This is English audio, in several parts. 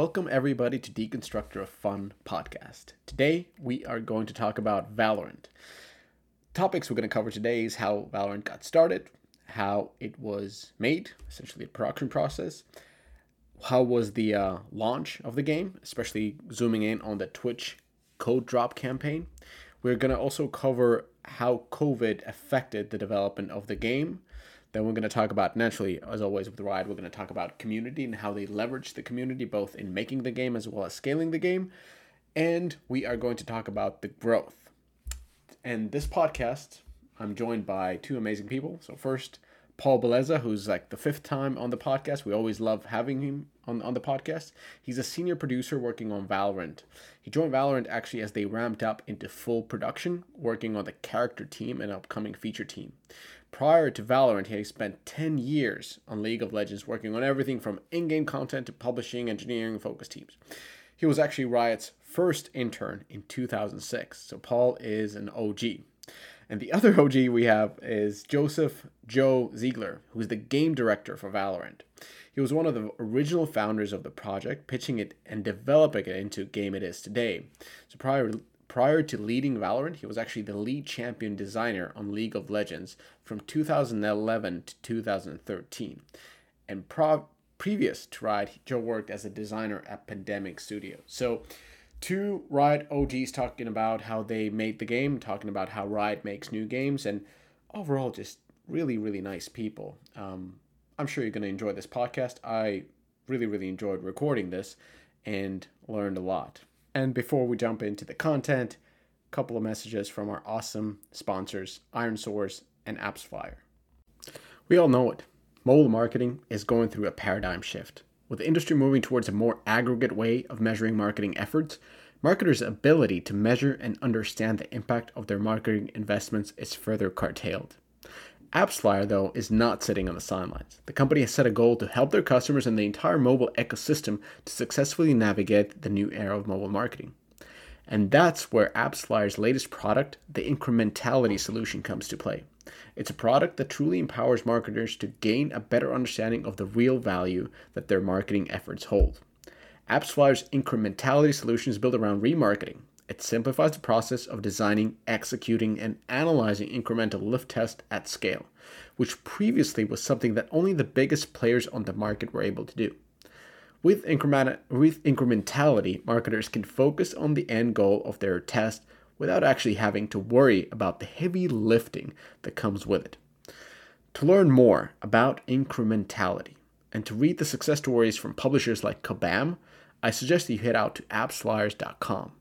welcome everybody to Deconstructor of Fun podcast. Today we are going to talk about Valorant. Topics we're going to cover today is how Valorant got started, how it was made, essentially the production process, how was the uh, launch of the game, especially zooming in on the Twitch code drop campaign. We're going to also cover how COVID affected the development of the game. Then we're going to talk about, naturally, as always with Riot, we're going to talk about community and how they leverage the community both in making the game as well as scaling the game. And we are going to talk about the growth. And this podcast, I'm joined by two amazing people. So, first, Paul Bellezza, who's like the fifth time on the podcast. We always love having him on, on the podcast. He's a senior producer working on Valorant. He joined Valorant actually as they ramped up into full production, working on the character team and upcoming feature team. Prior to Valorant, he spent 10 years on League of Legends working on everything from in game content to publishing, engineering, focus teams. He was actually Riot's first intern in 2006, so Paul is an OG. And the other OG we have is Joseph Joe Ziegler, who's the game director for Valorant. He was one of the original founders of the project, pitching it and developing it into game it is today. So prior prior to leading Valorant, he was actually the lead champion designer on League of Legends from 2011 to 2013. And pro- previous to Riot, Joe worked as a designer at Pandemic Studio. So two Riot OGs talking about how they made the game, talking about how Riot makes new games, and overall just really, really nice people. Um, I'm sure you're going to enjoy this podcast. I really, really enjoyed recording this and learned a lot. And before we jump into the content, a couple of messages from our awesome sponsors, ironSource and AppsFlyer. We all know it. Mobile marketing is going through a paradigm shift. With the industry moving towards a more aggregate way of measuring marketing efforts, marketers' ability to measure and understand the impact of their marketing investments is further curtailed. AppsFlyer, though, is not sitting on the sidelines. The company has set a goal to help their customers and the entire mobile ecosystem to successfully navigate the new era of mobile marketing. And that's where AppsFlyer's latest product, the Incrementality solution, comes to play. It's a product that truly empowers marketers to gain a better understanding of the real value that their marketing efforts hold. AppsFlyer's incrementality solution is built around remarketing. It simplifies the process of designing, executing, and analyzing incremental lift tests at scale, which previously was something that only the biggest players on the market were able to do. With, with incrementality, marketers can focus on the end goal of their test without actually having to worry about the heavy lifting that comes with it. To learn more about incrementality and to read the success stories from publishers like Kabam, I suggest that you head out to appsflyers.com.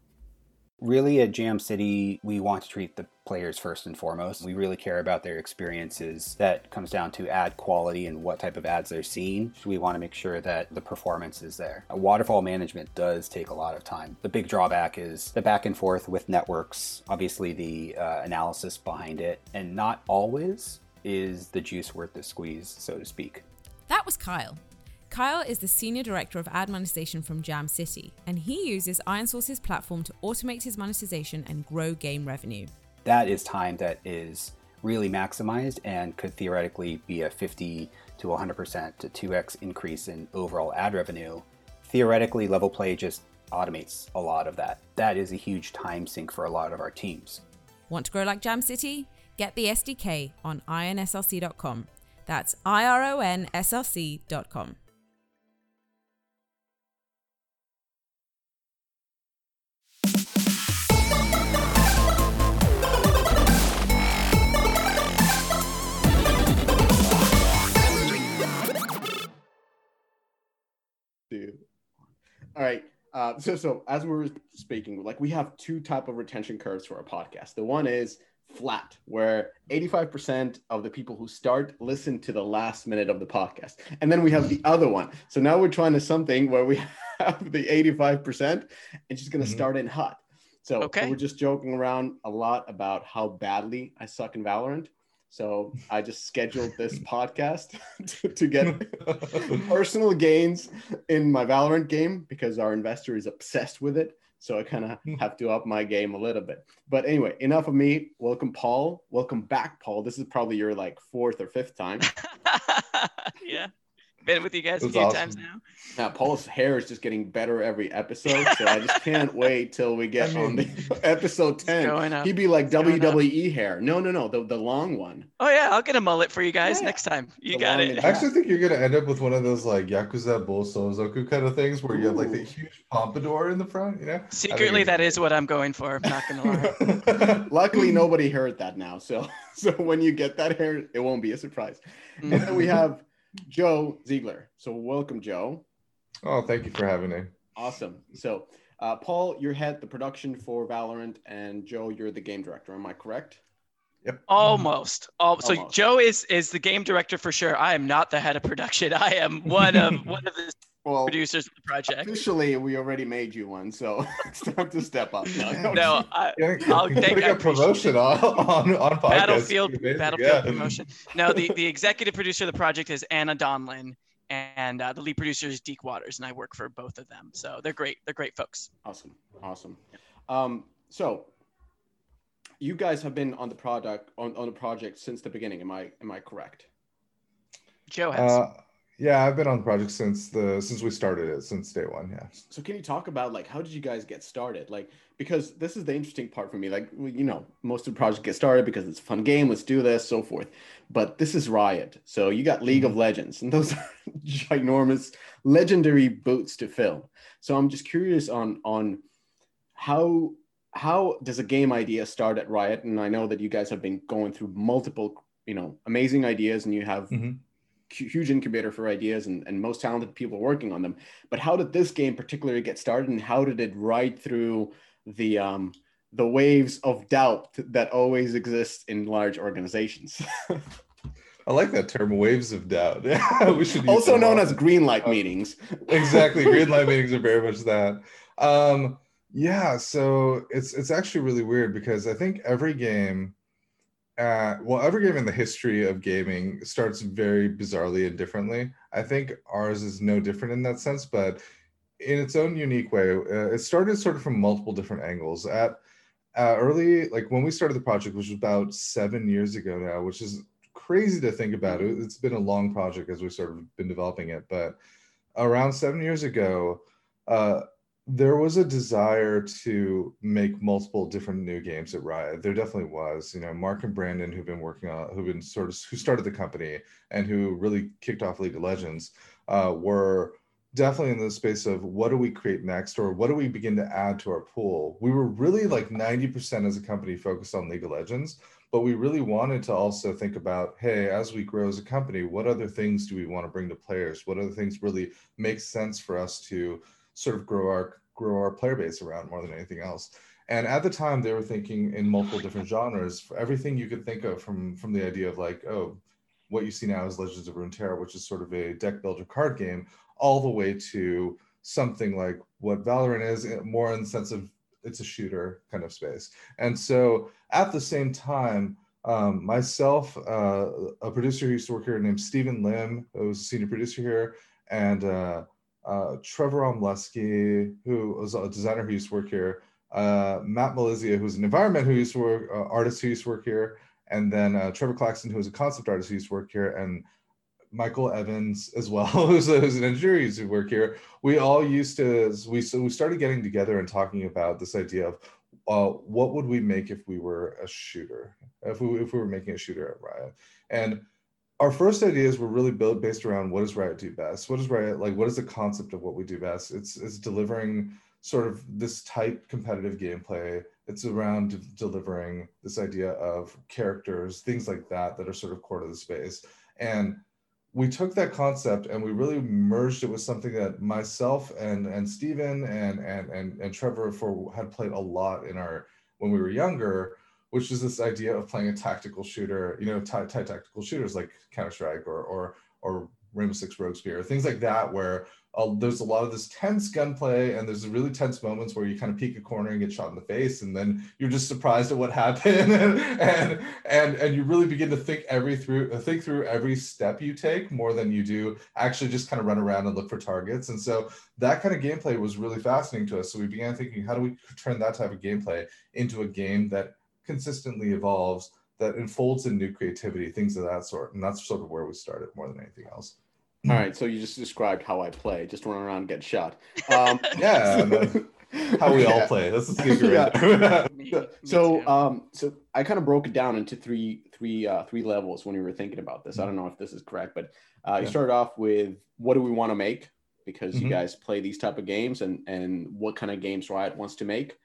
Really, at Jam City, we want to treat the players first and foremost. We really care about their experiences. That comes down to ad quality and what type of ads they're seeing. We want to make sure that the performance is there. Waterfall management does take a lot of time. The big drawback is the back and forth with networks, obviously, the uh, analysis behind it, and not always is the juice worth the squeeze, so to speak. That was Kyle. Kyle is the Senior Director of Ad Monetization from Jam City, and he uses ironSource's platform to automate his monetization and grow game revenue. That is time that is really maximized and could theoretically be a 50 to 100% to 2x increase in overall ad revenue. Theoretically, Level Play just automates a lot of that. That is a huge time sink for a lot of our teams. Want to grow like Jam City? Get the SDK on ironsrc.com. That's I All right. Uh, so, so as we were speaking, like we have two type of retention curves for our podcast. The one is flat, where 85% of the people who start listen to the last minute of the podcast. And then we have the other one. So now we're trying to something where we have the 85% and she's going to mm-hmm. start in hot. So okay. we're just joking around a lot about how badly I suck in Valorant. So I just scheduled this podcast to, to, get personal gains in my Valorant game because our investor is obsessed with it. So I kind of hmm. have to up my game a little bit. But anyway, enough of me. Welcome, Paul. Welcome back, Paul. This is probably your like fourth or fifth time. yeah. Been with you guys a few awesome. times now. Now, Paul's hair is just getting better every episode, so I just can't wait till we get I on mean- the episode ten. He'd be like It's. WWE hair. No, no, no, the the long one. Oh yeah, I'll get a mullet for you guys Yeah. next time. You The got it. I actually think you're gonna end up with one of those like Yakuza Bosozoku kind of things where you have like the huge pompadour in the front, you know? Secretly, that is what I'm going for. I'm not gonna lie. Luckily, nobody heard that now, so so when you get that hair, it won't be a surprise. Mm. And then we have Joe Ziegler. So welcome, Joe. oh, thank you for having me. Awesome. So, uh, Paul, you're head the production for Valorant, and Joe, you're the game director. Am I correct? Yep. Almost. All, so Almost. Joe is is the game director for sure. I am not the head of production. I am one of one of the Well, producers of the project. officially, we already made you one, so it's time to step up. No, no, No, I, I'll take- getting I a appreciate promotion on on on podcast. Battlefield Battlefield yeah. promotion. No, the the executive producer of the project is Anna Donlon, and uh, the lead producer is Deke Waters, and I work for both of them. So they're great. They're great folks. Awesome, awesome. Um, so you guys have been on the product on, on the project since the beginning. Am I am I correct? Joe has. Uh, yeah, I've been on the project since the since we started it, since day one. Yeah. So can you talk about like how did you guys get started? Like because this is the interesting part for me. Like you know, most of the project get started because it's a fun game. Let's do this, so forth. But this is Riot, so you got League of Legends, and those are ginormous, legendary boots to fill. So I'm just curious on on how how does a game idea start at Riot? And I know that you guys have been going through multiple, you know, amazing ideas, and you have Mhm. Hu- huge incubator for ideas and, and most talented people working on them. But how did this game particularly get started, and how did it ride through the um, the waves of doubt that always exist in large organizations? I like that term, waves of doubt. Yeah, we should also known as green light Uh, meetings. exactly green light meetings are very much that um yeah so it's it's actually really weird because i think every game uh well every game in the history of gaming starts very bizarrely and differently. I think ours is no different in that sense but in its own unique way uh, it started sort of from multiple different angles. At uh, early like when we started the project which was about seven years ago now which is crazy to think about. It it's been a long project as we've sort of been developing it but around seven years ago, uh, there was a desire to make multiple different new games at Riot. There definitely was. You know, Mark and Brandon, who've been working on, who've been sort of, who started the company and who really kicked off League of Legends, uh, were definitely in the space of what do we create next or what do we begin to add to our pool. We were really like 90% as a company focused on League of Legends, but we really wanted to also think about hey as we grow as a company what other things do we want to bring to players what other things really make sense for us to sort of grow our grow our player base around more than anything else. And at the time they were thinking in multiple different genres for everything you could think of from from the idea of like oh what you see now is legends of runeterra which is sort of a deck builder card game all the way to something like what valorant is eh, more in the sense of it's a shooter kind of space. And so at the same time, um, myself, uh, a producer who used to work here named Stephen Lim, who was a senior producer here, and uh, uh, Trevor who was a designer who used to work here, uh, Matt Malizia, who's an environment who used to work, uh, artist who used to work here, and then uh, Trevor Claxton, who was a concept artist who used to work here, and Michael Evans as well, who's, a, who's an engineer who used to work here. We all used to we so we started getting together and talking about this idea of uh, what would we make if we were a shooter, if we if we were making a shooter at Riot, and our first ideas were really built based around what does Riot do best? What does Riot like? What is the concept of what we do best? It's it's delivering sort of this tight competitive gameplay. It's around de- delivering this idea of characters, things like that, that are sort of core to the space. And we took that concept and we really merged it with something that myself and and Steven and and and, and Trevor for had played a lot in our when we were younger, which is this idea of playing a tactical shooter, you know, tight, tight tactical shooters like Counter Strike or or or Rainbow Six Rogue Spear, things like that, where uh, there's a lot of this tense gunplay and there's really tense moments where you kind of peek a corner and get shot in the face, and then you're just surprised at what happened, and and and, and you really begin to think every through think through every step you take more than you do actually just kind of run around and look for targets. And so that kind of gameplay was really fascinating to us. So we began thinking, how do we turn that type of gameplay into a game that consistently evolves, that enfolds in new creativity, things of that sort. And that's sort of where we started more than anything else. All right, so you just described how I play, just run around and get shot. Um, Yeah, so- How we all play. That's the secret. Yeah. right. Me- So, me so, um, so I kind of broke it down into three, three, uh, three levels when we were thinking about this. I don't know if this is correct, but uh, you started off with what do we want to make because you Mhm. guys play these type of games, and and what kind of games Riot wants to make.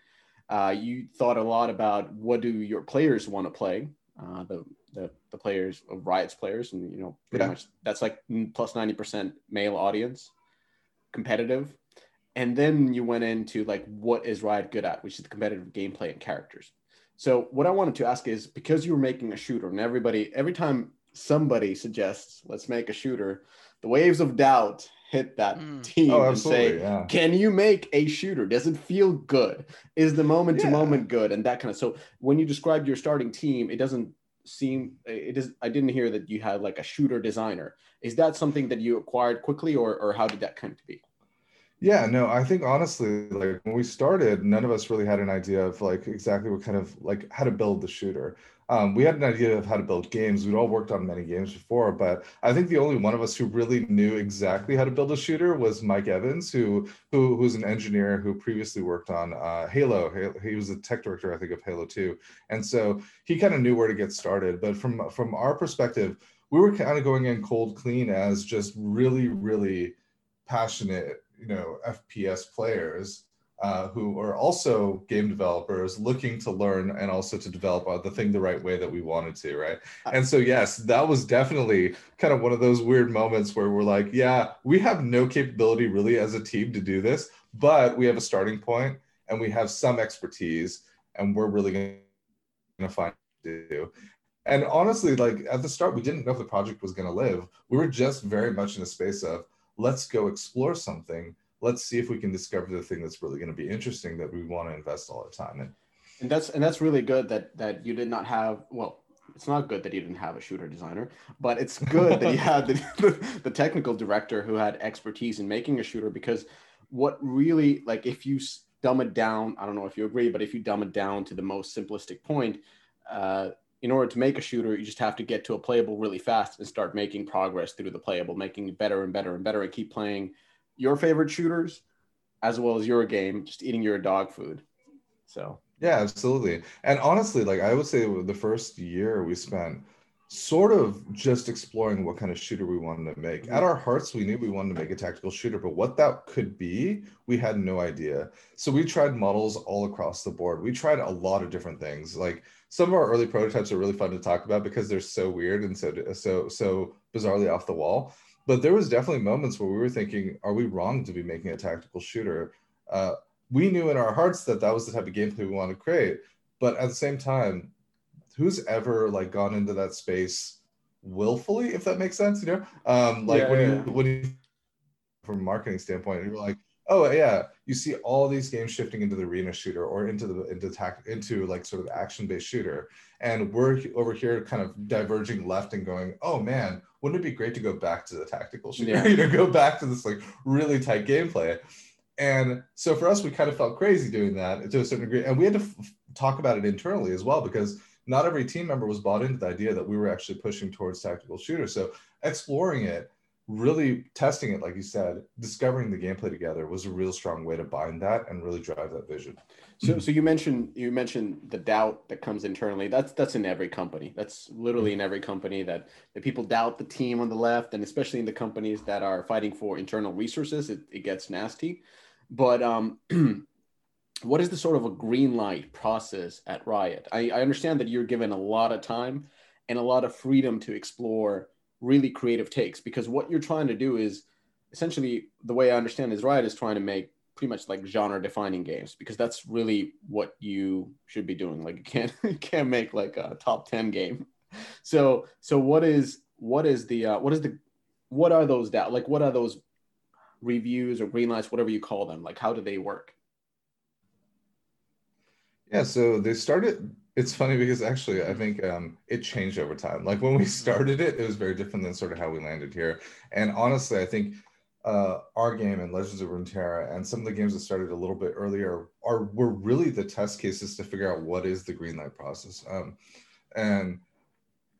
Uh, you thought a lot about what do your players want to play. Uh, the, the the players of Riot's players, and you know pretty Yeah. much that's like plus ninety percent male audience, competitive and then you went into like what is riot good at which is the competitive gameplay and characters so what i wanted to ask is because you were making a shooter and everybody every time somebody suggests let's make a shooter the waves of doubt hit that Mm. team Oh, and say Yeah. can you make a shooter does it feel good is the moment to moment good and that kind of so when you described your starting team it doesn't seem it is i didn't hear that you had like a shooter designer is that something that you acquired quickly or or how did that come to be Yeah, no, I think honestly, like when we started, none of us really had an idea of like exactly what kind of like how to build the shooter. Um, we had an idea of how to build games. We'd all worked on many games before, but I think the only one of us who really knew exactly how to build a shooter was Mike Evans, who who who's an engineer who previously worked on uh, Halo. He was the tech director, I think, of Halo 2, and so he kind of knew where to get started. But from from our perspective, we were kind of going in cold clean as just really, really passionate, you know, FPS players uh, who are also game developers looking to learn and also to develop uh, the thing the right way that we wanted to, right? And so, yes, that was definitely kind of one of those weird moments where we're like, yeah, we have no capability really as a team to do this, but we have a starting point and we have some expertise, and we're really going to find to do. And honestly, like at the start, we didn't know if the project was going to live. We were just very much in a space of let's go explore something. Let's see if we can discover the thing that's really going to be interesting that we want to invest all our time in. and that's and that's really good that that you did not have well it's not good that you didn't have a shooter designer but it's good that you had the, the, technical director who had expertise in making a shooter because what really like if you dumb it down i don't know if you agree but if you dumb it down to the most simplistic point uh, in order to make a shooter you just have to get to a playable really fast and start making progress through the playable making it better and better and better and keep playing your favorite shooters as well as your game just eating your dog food so Yeah, absolutely. And honestly, like I would say the first year we spent sort of just exploring what kind of shooter we wanted to make. At mm-hmm. our hearts, we knew we wanted to make a tactical shooter, but what that could be, we had no idea. So we tried models all across the board. We tried a lot of different things. Like some of our early prototypes are really fun to talk about because they're so weird and so so so bizarrely off the wall. But there was definitely moments where we were thinking, are we wrong to be making a tactical shooter? Uh, we knew in our hearts that that was the type of gameplay we wanted to create but at the same time who's ever like gone into that space willfully if that makes sense you know um like Yeah, when yeah, you when you from a marketing standpoint you're like oh yeah you see all these games shifting into the arena shooter or into the into tac into like sort of action based shooter and we're over here kind of diverging left and going oh man wouldn't it be great to go back to the tactical shooter Yeah. you know go back to this like really tight gameplay and so for us, we kind of felt crazy doing that to a certain degree. And we had to f- talk about it internally as well, because not every team member was bought into the idea that we were actually pushing towards tactical shooter. So exploring it, really testing it, like you said, discovering the gameplay together was a real strong way to bind that and really drive that vision. So, so you mentioned you mentioned the doubt that comes internally. That's that's in every company. That's literally in every company that that people doubt the team on the left, and especially in the companies that are fighting for internal resources, it, it gets nasty. But um, what is the sort of a green light process at Riot? I, I understand that you're given a lot of time and a lot of freedom to explore really creative takes because what you're trying to do is essentially the way I understand is Riot is trying to make pretty much like genre defining games because that's really what you should be doing. Like you can't you can't make like a top 10 game. So so what is what is the uh, what is the what are those doubt like what are those reviews or green lights whatever you call them? Like how do they work Yeah, so they started. It's funny because actually, I think um, it changed over time. Like when we started it, it was very different than sort of how we landed here. And honestly, I think uh, our game and Legends of Runeterra and some of the games that started a little bit earlier are were really the test cases to figure out what is the green light process. Um, and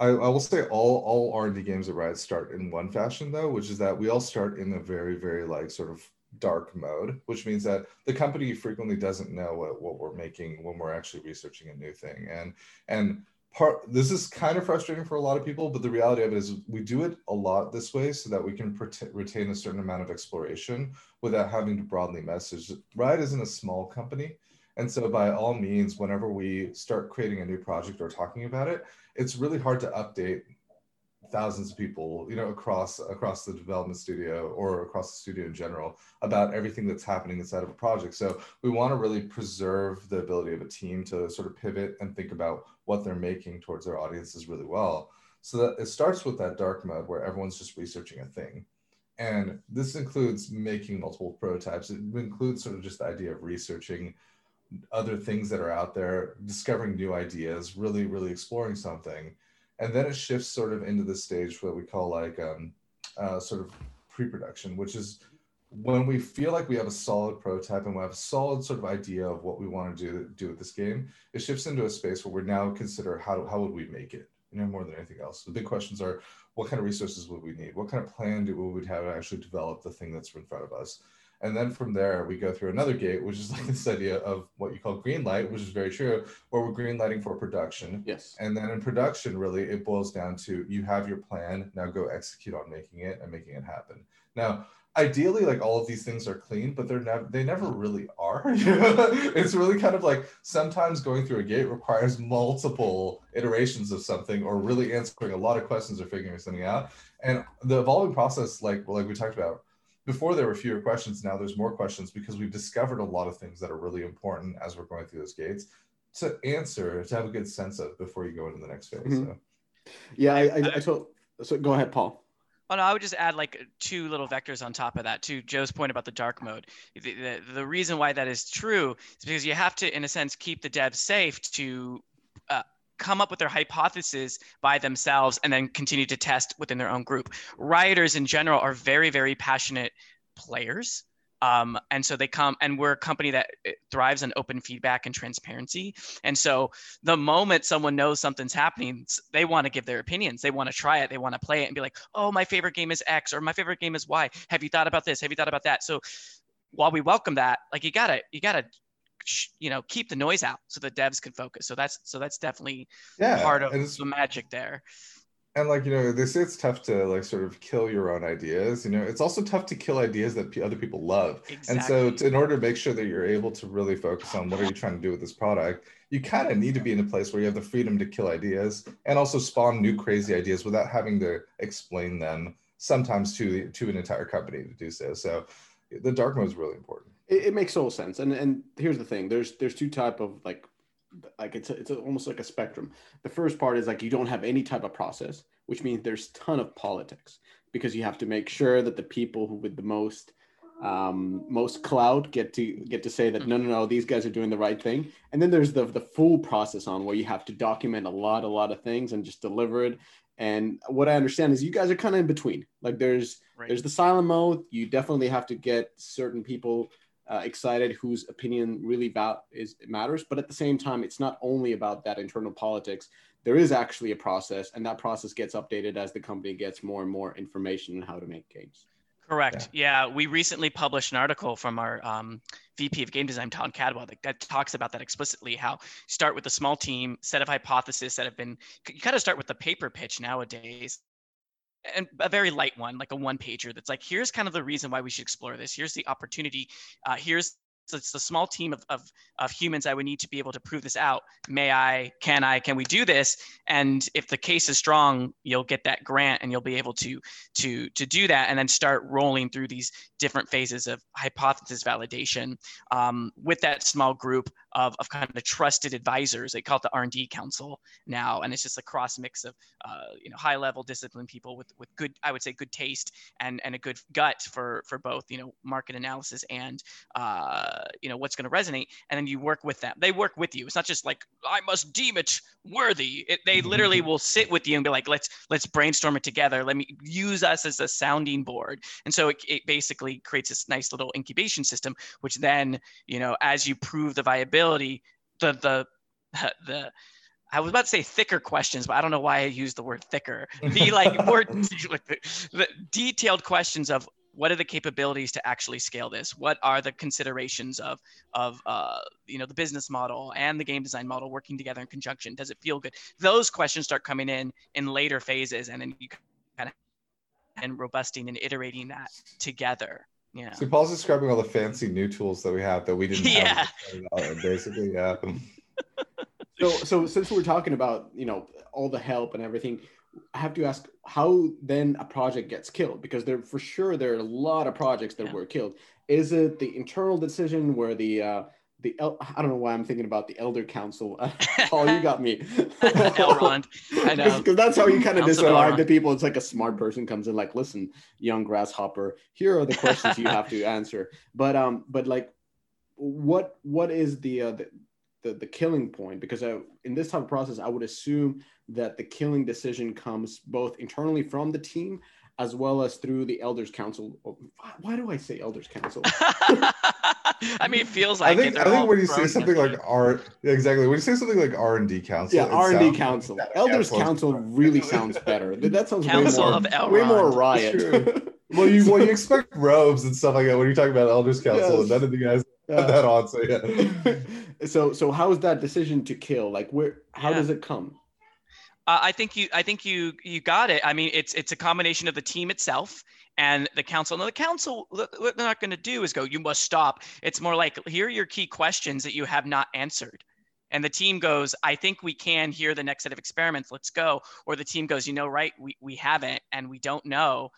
I, I will say all all R&D games at Riot start in one fashion though, which is that we all start in a very very like sort of dark mode, which means that the company frequently doesn't know what, what we're making when we're actually researching a new thing. And and part this is kind of frustrating for a lot of people, but the reality of it is we do it a lot this way so that we can retain a certain amount of exploration without having to broadly message. Riot isn't a small company. And so, by all means, whenever we start creating a new project or talking about it, it's really hard to update thousands of people, you know, across across the development studio or across the studio in general about everything that's happening inside of a project. So we want to really preserve the ability of a team to sort of pivot and think about what they're making towards their audiences really well. So that it starts with that dark mode where everyone's just researching a thing. And this includes making multiple prototypes. It includes sort of just the idea of researching other things that are out there, discovering new ideas, really, really exploring something. And then it shifts sort of into the stage what we call like um, uh, sort of pre-production, which is when we feel like we have a solid prototype and we have a solid sort of idea of what we want to do do with this game, it shifts into a space where we're now consider how how would we make it, you know, more than anything else. The big questions are what kind of resources would we need? What kind of plan do we would have to actually develop the thing that's in front of us? And then from there, we go through another gate, which is like this idea of what you call green light, which is very true, where we're green lighting for production. Yes. And then in production, really, it boils down to you have your plan, now go execute on making it and making it happen. Now, ideally, like all of these things are clean, but they're never, they never really are. it's really kind of like sometimes going through a gate requires multiple iterations of something or really answering a lot of questions or figuring something out. And the evolving process, like, like we talked about, before there were fewer questions now there's more questions because we've discovered a lot of things that are really important as we're going through those gates to answer to have a good sense of before you go into the next phase mm-hmm. so. yeah i i, I told so go ahead paul Oh, no, I would just add like two little vectors on top of that to Joe's point about the dark mode. The, the, the reason why that is true is because you have to, in a sense, keep the devs safe to come up with their hypothesis by themselves and then continue to test within their own group. Rioters in general are very, very passionate players. Um, and so they come and we're a company that eh, thrives on open feedback and transparency. And so the moment someone knows something's happening they want to give their opinions. They want to try it. They want to play it and be like oh my favorite game is x or my favorite game is y. Have you thought about this? Have you thought about that? So while we welcome that like you gotta you gotta you know keep the noise out so the devs can focus. So that's so that's definitely yeah, part of the magic there. And like you know they say it's tough to like sort of kill your own ideas you know it's also tough to kill ideas that other people love. Exactly. and so to, in order to make sure that you're able to really focus on what are you trying to do with this product you kind of need to be in a place where you have the freedom to kill ideas and also spawn new crazy ideas without having to explain them sometimes to to an entire company to do so. So the dark mode is really important it, it makes total sense. And and here's the thing: there's there's two type of like like it's a, it's a, almost like a spectrum. The first part is like you don't have any type of process, which means there's ton of politics because you have to make sure that the people who with the most um, most clout get to get to say that no no no these guys are doing the right thing and then there's the the full process on where you have to document a lot a lot of things and just deliver it and what i understand is you guys are kind of in between like there's right. there's the silent mode you definitely have to get certain people uh, excited whose opinion really about is matters. But at the same time it's not only about that internal politics. There is actually a process and that process gets updated as the company gets more and more information on how to make games. Correct. Yeah, yeah we recently published an article from our um, vp of game design todd cadwell that, that, talks about that explicitly how start with a small team set of hypotheses that have been you kind of start with the paper pitch nowadays and a very light one, like a one pager that's like, here's kind of the reason why we should explore this. Here's the opportunity. Uh, here's so it's a small team of, of, of humans I would need to be able to prove this out. May I, can I, can we do this? And if the case is strong, you'll get that grant and you'll be able to, to, to do that and then start rolling through these different phases of hypothesis validation um, with that small group of, of kind of trusted advisors. They call it the R&D council now. And it's just a cross mix of, uh, you know, high level disciplined people with, with good, I would say good taste and, and a good gut for, for both, you know, market analysis and, uh, you know what's going to resonate. And then you work with them. They work with you. It's not just like i must deem it worthy. It, they literally will sit with you and be like let's let's brainstorm it together. Let me use us as a sounding board. And so it, it basically creates this nice little incubation system which then you know as you prove the viability the the the I was about to say thicker questions, but I don't know why I used the word thicker. The like more like the, the detailed questions of what are the capabilities to actually scale this? What are the considerations of of uh, you know the business model and the game design model working together in conjunction? Does it feel good? Those questions start coming in in later phases, and then you kind of and robusting and iterating that together. Yeah. So Paul's describing all the fancy new tools that we have that we didn't Yeah. have. Basically, yeah. So, so since we're talking about you know all the help and everything, I have to ask how then a project gets killed because there for sure there are a lot of projects that Yeah. were killed. Is it the internal decision where the uh, the el- I don't know why I'm thinking about the elder council. Paul, you got me. Elrond. I know. Because that's how you kind of describe the people. It's like a smart person comes in, like, listen, young grasshopper, here are the questions you have to answer. But um, but like, what what is the uh, the, the the killing point? Because I, in this type of process, I would assume that the killing decision comes both internally from the team as well as through the elders council. Oh, Why do I say elders council? I mean, it feels like I think it. I think when you say something like R, yeah, exactly. When you say something like R and D council, yeah, R and D council. Yeah, Elders close. council really sounds better. That sounds Council way more, of Elrond. way more riot. Well, you well you expect robes and stuff like that when you're talking about elders council, Yes. and none of the guys Yeah. have that on. So yeah. so so how is that decision to kill like where how Yeah. does it come Uh, I think you. I think you. You got it. I mean, it's it's a combination of the team itself and the council. Now, the council, what they're not going to do is go. You must stop. It's more like here are your key questions that you have not answered, and the team goes. I think we can hear the next set of experiments. Let's go. Or the team goes. You know, right? We we haven't, and we don't know.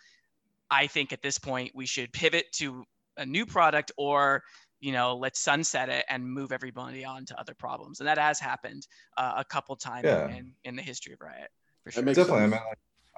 I think at this point we should pivot to a new product or you know let's sunset it and move everybody on to other problems and that has happened uh, a couple times Yeah. in, in the history of riot for sure makes Definitely. I mean,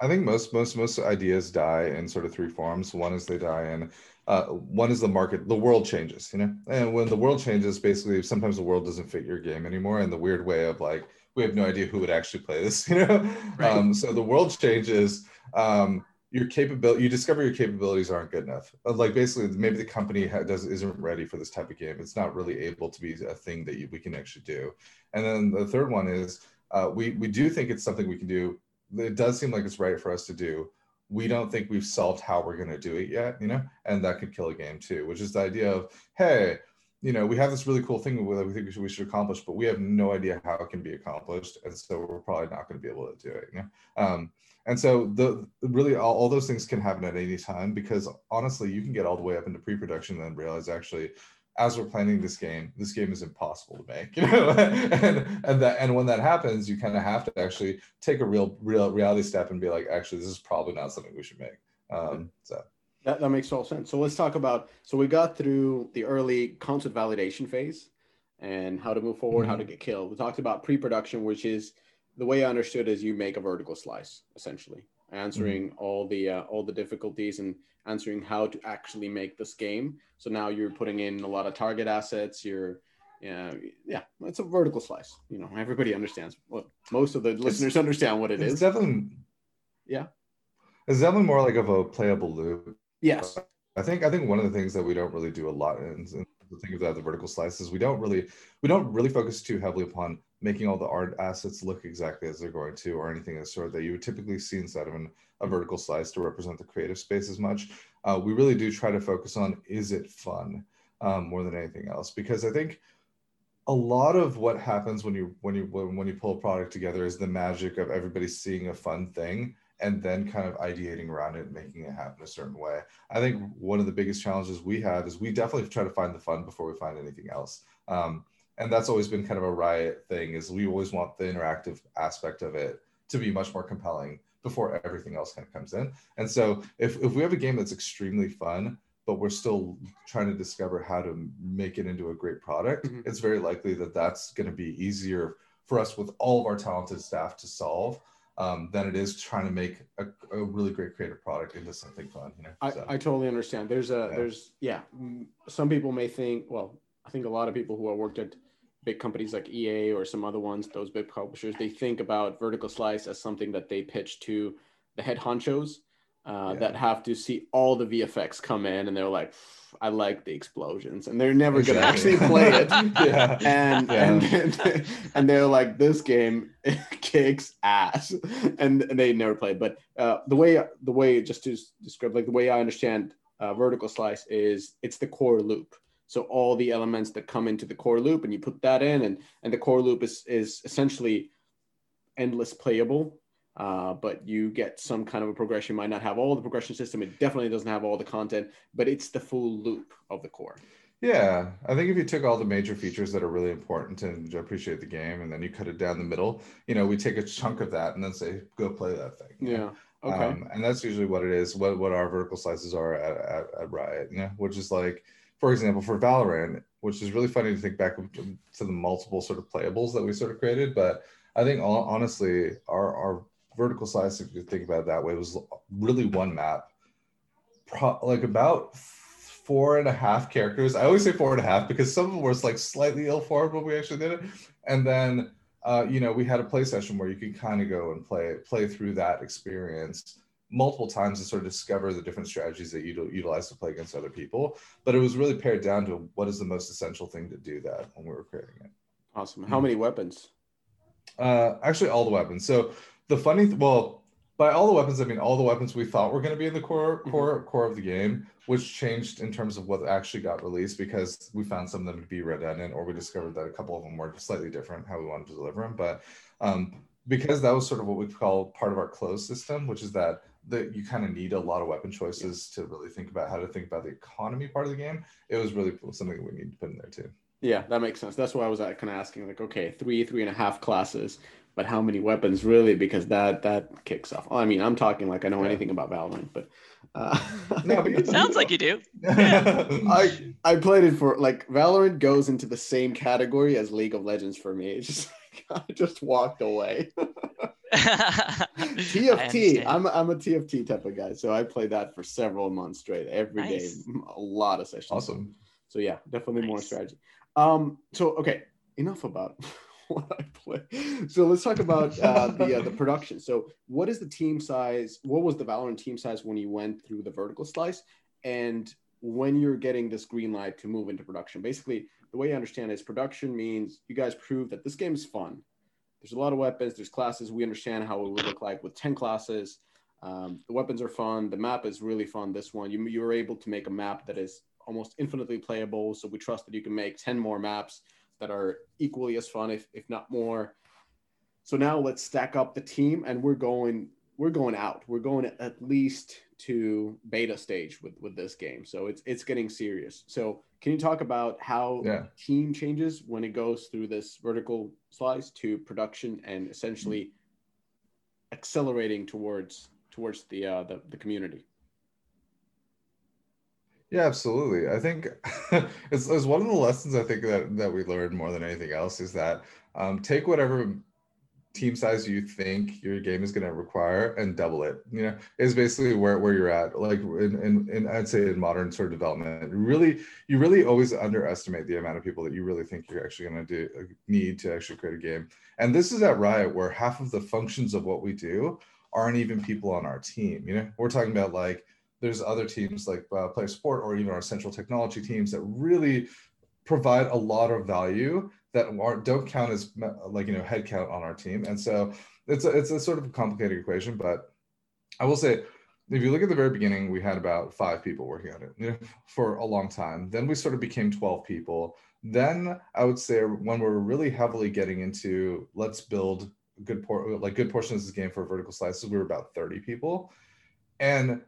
I think most most most ideas die in sort of three forms. One is they die in uh, one is the market, the world changes, you know, and when the world changes, basically sometimes the world doesn't fit your game anymore, in the weird way of like we have no idea who would actually play this, you know. Right. Um, so the world changes. Um, your capability, you discover your capabilities aren't good enough. Uh, Like basically, maybe the company does isn't ready for this type of game. It's not really able to be a thing that you, we can actually do. And then the third one is uh, we we do think it's something we can do it does seem like it's right for us to do. We don't think we've solved how we're going to do it yet, you know, and that could kill a game too, which is the idea of, hey, you know, we have this really cool thing that we think we should, we should accomplish, but we have no idea how it can be accomplished, and so we're probably not going to be able to do it, you know. Um, and so the really all, all those things can happen at any time because honestly, you can get all the way up into pre-production and then realize actually, as we're planning this game, this game is impossible to make, you know, and and that and when that happens, you kind of have to actually take a real real reality step and be like, actually, this is probably not something we should make. Um, so. That, that makes all sense. So let's talk about so we got through the early concept validation phase and how to move forward how to get killed. We talked about pre-production which is the way i understood is you make a vertical slice essentially answering all the uh, all the difficulties and answering how to actually make this game so now you're putting in a lot of target assets you're yeah, yeah, it's a vertical slice. You know, everybody understands. Well, most of the listeners understand what it it's is. definitely Yeah. it's definitely more like of a playable loop. Yes. I think I think one of the things that we don't really do a lot in, in the thing about the vertical slice is we don't really we don't really focus too heavily upon making all the art assets look exactly as they're going to or anything of the sort that you would typically see inside of an, a vertical slice to represent the creative space as much. Uh, we really do try to focus on is it fun um, more than anything else because I think a lot of what happens when you when you when, when you pull a product together is the magic of everybody seeing a fun thing and then kind of ideating around it and making it happen a certain way. I think one of the biggest challenges we have is we definitely try to find the fun before we find anything else. Um, and that's always been kind of a riot thing is we always want the interactive aspect of it to be much more compelling before everything else kind of comes in. And so if, if we have a game that's extremely fun, but we're still trying to discover how to make it into a great product, Mhm. it's very likely that that's going to be easier for us with all of our talented staff to solve um, than it is trying to make a, a really great creative product into something fun. You know, I, So, I totally understand. There's a Yeah. there's yeah. mm, Some people may think well, I think a lot of people who have worked at big companies like EA or some other ones, those big publishers, they think about vertical slice as something that they pitch to the head honchos uh, Yeah. that have to see all the VFX come in, and they're like, "I like the explosions," and they're never gonna actually play it. yeah. and Yeah. and and they're like this game kicks ass and they never played but uh, the way the way just to describe like the way i understand uh, vertical slice is it's the core loop so all the elements that come into the core loop and you put that in and and the core loop is is essentially endless playable uh, but you get some kind of a progression. Might not have all the progression system. It definitely doesn't have all the content but it's the full loop of the core. Yeah, I think if you took all the major features that are really important and appreciate the game, and then you cut it down the middle, you know, we take a chunk of that and then say, go play that thing. yeah. Okay. Um, and that's usually what it is, what, what our vertical slices are at, at, at Riot, you know, which is like, for example, for Valorant, which is really funny to think back to the multiple sort of playables that we sort of created. But I think hon- honestly, our, our vertical slice, if you think about it that way, was really one map, Pro- like about four and a half characters. I always say four and a half because some of them were like slightly ill-formed when we actually did it. And then uh, you know, we had a play session where you could kind of go and play play through that experience multiple times to sort of discover the different strategies that you utilize to play against other people. But it was really pared down to what is the most essential thing to do that when we were creating it. awesome how many weapons Uh, actually, all the weapons. So the funny, th- well, by all the weapons, I mean all the weapons we thought were going to be in the core core core of the game, which changed in terms of what actually got released because we found some of them to be redundant, or we discovered that a couple of them were slightly different how we wanted to deliver them. But um, because that was sort of what we call part of our closed system, which is that that you kind of need a lot of weapon choices to really think about how to think about the economy part of the game. It was really something that we need to put in there too. Yeah, that makes sense. That's why I was kind of asking, like, okay, three, three and a half classes, but how many weapons really? Because that that kicks off. I mean, I'm talking like I know Yeah. anything about Valorant, but uh, No, but you- Sounds like you do. I I played it for like Valorant goes into the same category as League of Legends for me. It's just like, I just walked away. I TFT. I'm a, I'm a TFT type of guy, so I played that for several months straight, every day, Nice. a lot of sessions. awesome. So yeah, definitely more strategy. Um, so okay, enough about what I play. So let's talk about uh, the uh, the production. So what is the team size? What was the Valorant team size when you went through the vertical slice? And when you're getting this green light to move into production, basically the way I understand it is production means you guys prove that this game is fun. There's a lot of weapons. There's classes. We understand how it would look like with ten classes. Um, the weapons are fun. The map is really fun. This one, you you were able to make a map that is almost infinitely playable. So we trust that you can make 10 more maps that are equally as fun, if, if not more. So now let's stack up the team and we're going, we're going out. We're going at least to beta stage with, with this game. So it's, it's getting serious. So can you talk about how Yeah. team changes when it goes through this vertical slice to production and essentially accelerating towards, towards the, uh, the, the community? Yeah, absolutely. I think it's, it's one of the lessons I think that that we learned more than anything else is that um, take whatever team size you think your game is going to require and double it. You know, is basically where, where you're at. Like in, in, in I'd say in modern sort of development, really you really always underestimate the amount of people that you really think you're actually going to do uh, need to actually create a game. And this is at Riot where half of the functions of what we do aren't even people on our team. You know, we're talking about like there's other teams like uh, player support or even our central technology teams that really provide a lot of value that aren't, don't count as like you know head count on our team. And so it's a, it's a sort of complicated equation but i will say if you look at the very beginning we had about five people working on it you know, for a long time. Then we sort of became 12 people. Then i would say when we were really heavily getting into let's build good por- like good portions of this game for vertical slices we were about 30 people. And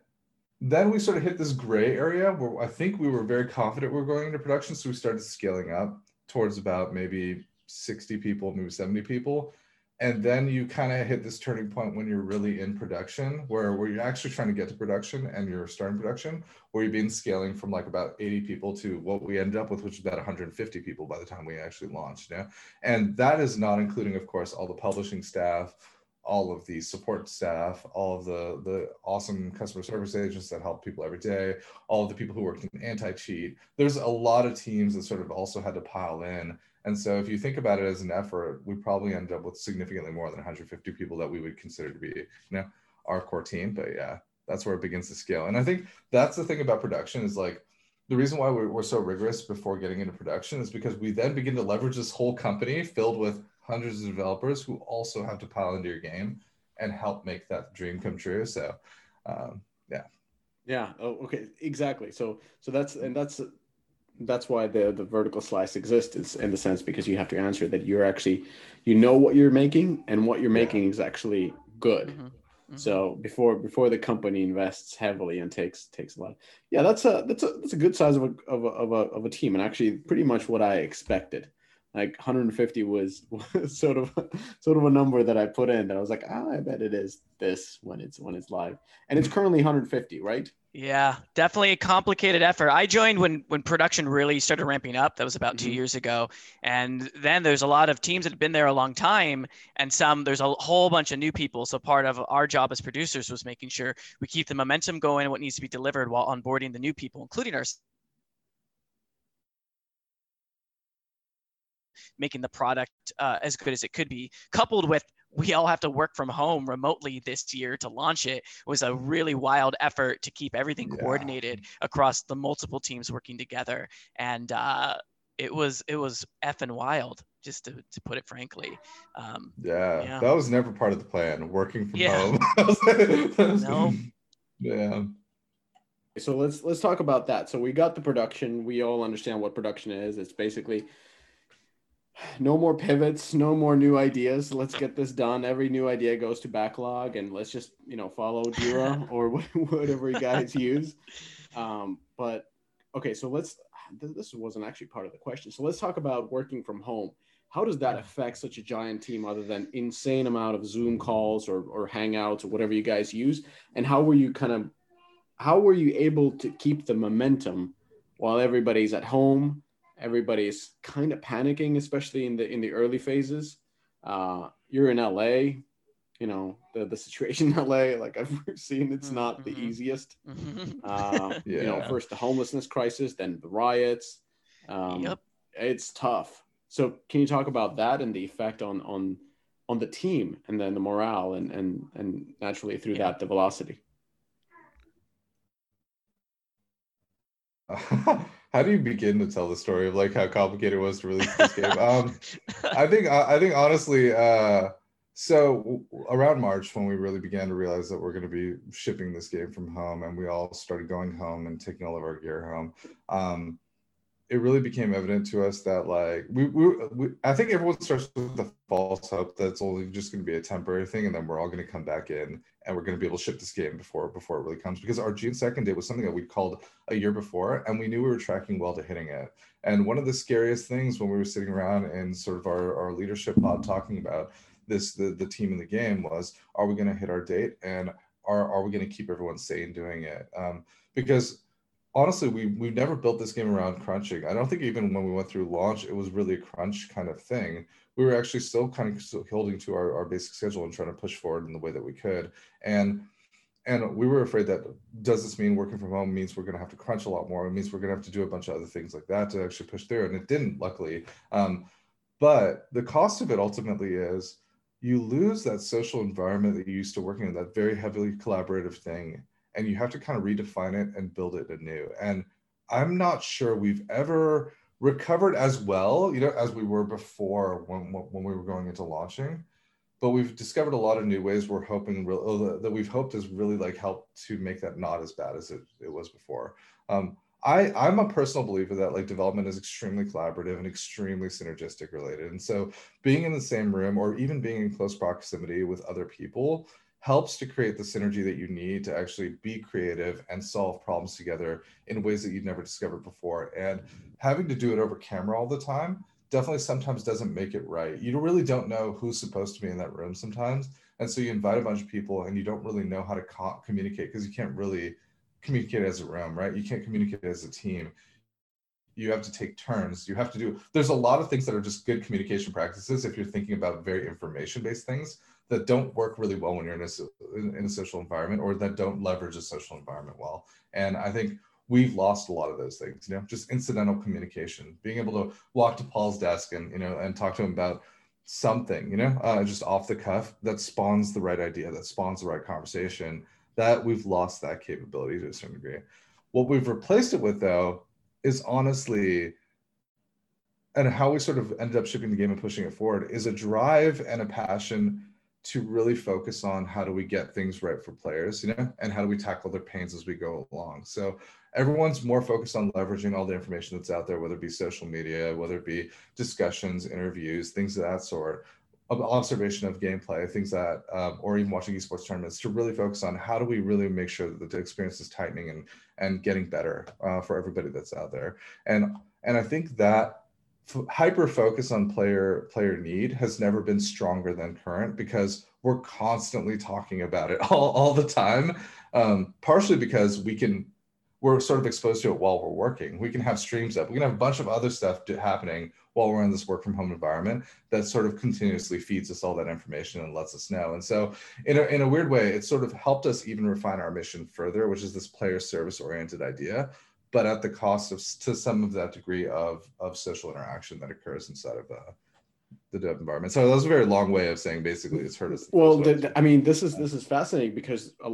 then we sort of hit this gray area where I think we were very confident we were going into production. So we started scaling up towards about maybe 60 people, maybe 70 people. And then you kind of hit this turning point when you're really in production, where, where you're actually trying to get to production and you're starting production, where you've been scaling from like about 80 people to what we ended up with, which is about 150 people by the time we actually launched. Yeah. And that is not including, of course, all the publishing staff, all of the support staff, all of the the awesome customer service agents that help people every day, all of the people who worked in anti-cheat. There's a lot of teams that sort of also had to pile in. And so if you think about it as an effort, we probably end up with significantly more than 150 people that we would consider to be, you know, our core team. But yeah, that's where it begins to scale and i think that's the thing about production is like the reason why we're, we're so rigorous before getting into production is because we then begin to leverage this whole company filled with hundreds of developers who also have to pile into your game and help make that dream come true. So um, yeah. Yeah. Oh, okay. Exactly. So so that's and that's that's why the the vertical slice exists is in the sense because you have to answer that you're actually you know what you're making and what you're making is actually good. Mm-hmm. Mm-hmm. so before before the company invests heavily and takes takes a lot yeah that's a that's a that's a good size of a of a, of a, of a team. And actually pretty much what i expected like 150 was, was sort of sort of a number that i put in that i was like oh, i bet it is this when it's when it's live and it's currently 150 right yeah, definitely a complicated effort. I joined when when production really started ramping up. That was about mm-hmm. two years ago, and then there's a lot of teams that have been there a long time, and some there's a whole bunch of new people. So part of our job as producers was making sure we keep the momentum going and what needs to be delivered while onboarding the new people, including our making the product uh, as good as it could be, coupled with we all have to work from home remotely this year to launch it, it was a really wild effort to keep everything yeah. coordinated across the multiple teams working together. And uh, it was it was effing wild just to, to put it frankly. Um, yeah, yeah, that was never part of the plan working from yeah. home. No. yeah. So let's let's talk about that. So we got the production. We all understand what production is. It's basically no more pivots, no more new ideas. Let's get this done. Every new idea goes to backlog, and let's just you know follow Jira or whatever you guys use. Um, but okay, so let's. This wasn't actually part of the question. So let's talk about working from home. How does that affect such a giant team, other than insane amount of Zoom calls or or Hangouts or whatever you guys use? And how were you kind of, how were you able to keep the momentum while everybody's at home? Everybody's kind of panicking, especially in the in the early phases. Uh, you're in LA, you know the the situation in LA, like I've seen, it's not the mm-hmm. easiest. Mm-hmm. Uh, yeah. You know, first the homelessness crisis, then the riots. Um, yep, it's tough. So, can you talk about that and the effect on on on the team, and then the morale, and and and naturally through yeah. that the velocity? how do you begin to tell the story of like how complicated it was to release this game? Um, I think I think honestly, uh, so around March when we really began to realize that we're going to be shipping this game from home, and we all started going home and taking all of our gear home. Um, it really became evident to us that like we, we, we, I think everyone starts with the false hope that it's only just going to be a temporary thing, and then we're all going to come back in and we're going to be able to ship this game before before it really comes. Because our June second date was something that we called a year before, and we knew we were tracking well to hitting it. And one of the scariest things when we were sitting around in sort of our, our leadership pod talking about this the, the team in the game was, are we going to hit our date, and are are we going to keep everyone sane doing it? Um, because honestly, we we've never built this game around crunching. I don't think even when we went through launch, it was really a crunch kind of thing. We were actually still kind of still holding to our, our basic schedule and trying to push forward in the way that we could. And and we were afraid that does this mean working from home means we're going to have to crunch a lot more? It means we're going to have to do a bunch of other things like that to actually push through. And it didn't, luckily. Um, but the cost of it ultimately is you lose that social environment that you used to working in, that very heavily collaborative thing and you have to kind of redefine it and build it anew. And I'm not sure we've ever recovered as well, you know, as we were before when when we were going into launching. But we've discovered a lot of new ways we're hoping uh, that we've hoped has really like helped to make that not as bad as it, it was before. Um, I, I'm a personal believer that like development is extremely collaborative and extremely synergistic related. And so being in the same room or even being in close proximity with other people helps to create the synergy that you need to actually be creative and solve problems together in ways that you've never discovered before. And having to do it over camera all the time definitely sometimes doesn't make it right. You really don't know who's supposed to be in that room sometimes. And so you invite a bunch of people and you don't really know how to co- communicate because you can't really communicate as a room, right? You can't communicate as a team. You have to take turns. You have to do, there's a lot of things that are just good communication practices if you're thinking about very information based things that don't work really well when you're in a, in a social environment or that don't leverage a social environment well. And I think we've lost a lot of those things, you know, just incidental communication, being able to walk to Paul's desk and, you know, and talk to him about something, you know, uh, just off the cuff that spawns the right idea, that spawns the right conversation that we've lost that capability to a certain degree. What we've replaced it with, though, is honestly, and how we sort of ended up shipping the game and pushing it forward, is a drive and a passion to really focus on how do we get things right for players, you know, and how do we tackle their pains as we go along. So everyone's more focused on leveraging all the information that's out there, whether it be social media, whether it be discussions, interviews, things of that sort, observation of gameplay, things that, um, or even watching esports tournaments, to really focus on how do we really make sure that the experience is tightening and and getting better uh, for everybody that's out there. And and I think that f- hyper focus on player player need has never been stronger than current because we're constantly talking about it all, all the time. Um, partially because we can we're sort of exposed to it while we're working. We can have streams up. We can have a bunch of other stuff happening while we're in this work from home environment that sort of continuously feeds us all that information and lets us know. And so, in a, in a weird way, it sort of helped us even refine our mission further, which is this player service oriented idea, but at the cost of to some of that degree of of social interaction that occurs inside of uh, the dev environment. So that was a very long way of saying basically it's hurt us. Well, the, I mean, this is this is fascinating because uh,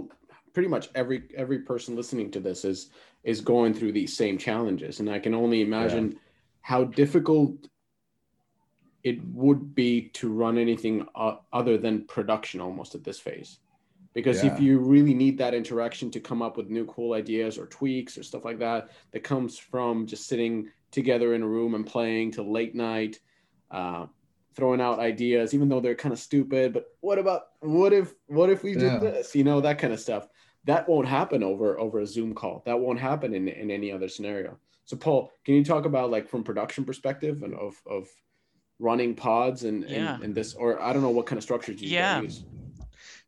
pretty much every every person listening to this is is going through these same challenges, and I can only imagine yeah. how difficult it would be to run anything uh, other than production almost at this phase because yeah. if you really need that interaction to come up with new cool ideas or tweaks or stuff like that that comes from just sitting together in a room and playing till late night uh, throwing out ideas even though they're kind of stupid but what about what if what if we did this? You know that kind of stuff. That won't happen over over a zoom call. That won't happen in, in any other scenario. So paul can you talk about like from production perspective and of of running pods and yeah. and, and this or i don't know what kind of structures you yeah. use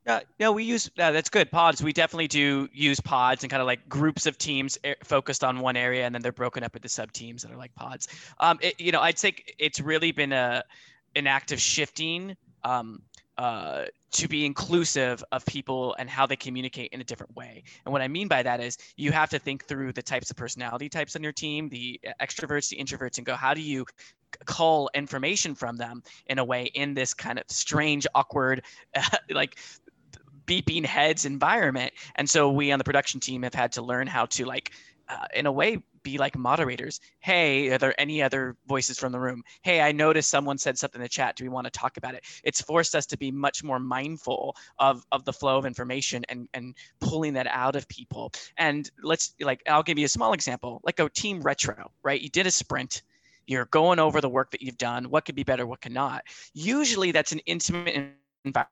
yeah, no, we use uh, that's good. Pods. We definitely do use pods and kind of like groups of teams eh, focused on one area, and then they're broken up into sub teams that are like pods. Um, it, you know, I'd say it's really been a an act of shifting um, uh, to be inclusive of people and how they communicate in a different way. And what I mean by that is you have to think through the types of personality types on your team, the extroverts, the introverts, and go, how do you cull information from them in a way in this kind of strange, awkward, uh, like beeping heads environment. And so we on the production team have had to learn how to like, uh, in a way, be like moderators. Hey, are there any other voices from the room? Hey, I noticed someone said something in the chat. Do we want to talk about it? It's forced us to be much more mindful of, of the flow of information and, and pulling that out of people. And let's like, I'll give you a small example, like a team retro, right? You did a sprint. You're going over the work that you've done. What could be better? What cannot? Usually that's an intimate environment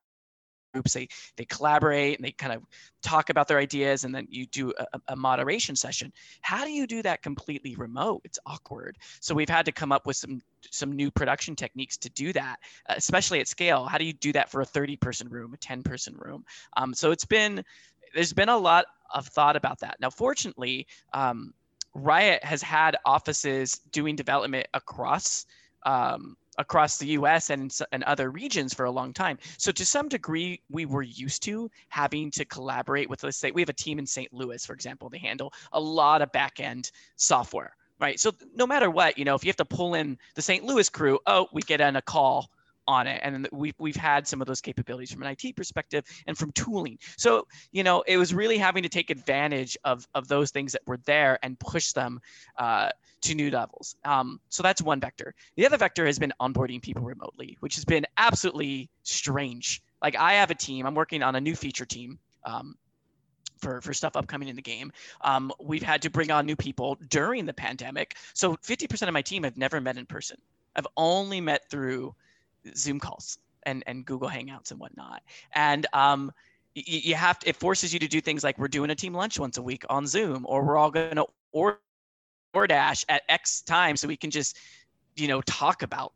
groups they they collaborate and they kind of talk about their ideas and then you do a, a, moderation session. How do you do that completely remote? It's awkward. So we've had to come up with some some new production techniques to do that especially at scale. How do you do that for a 30 person room a 10 person room? Um, so it's been there's been a lot of thought about that. Now fortunately um, riot has had offices doing development across um, across the US and, and other regions for a long time. So to some degree, we were used to having to collaborate with, let's say, we have a team in St. Louis, for example, they handle a lot of back end software, right? So no matter what, you know, if you have to pull in the St. Louis crew, oh, we get on a call on it and we've, we've had some of those capabilities from an it perspective and from tooling so you know it was really having to take advantage of of those things that were there and push them uh, to new levels. Um, so that's one vector. The other vector has been onboarding people remotely, which has been absolutely strange. Like I have a team, I'm working on a new feature team. Um, for, for stuff upcoming in the game. Um, we've had to bring on new people during the pandemic. So 50% of my team have never met in person. I've only met through Zoom calls and, and Google Hangouts and whatnot. And um, you have to, it forces you to do things like we're doing a team lunch once a week on Zoom, or we're all going to order DoorDash at X time so we can just, you know, talk about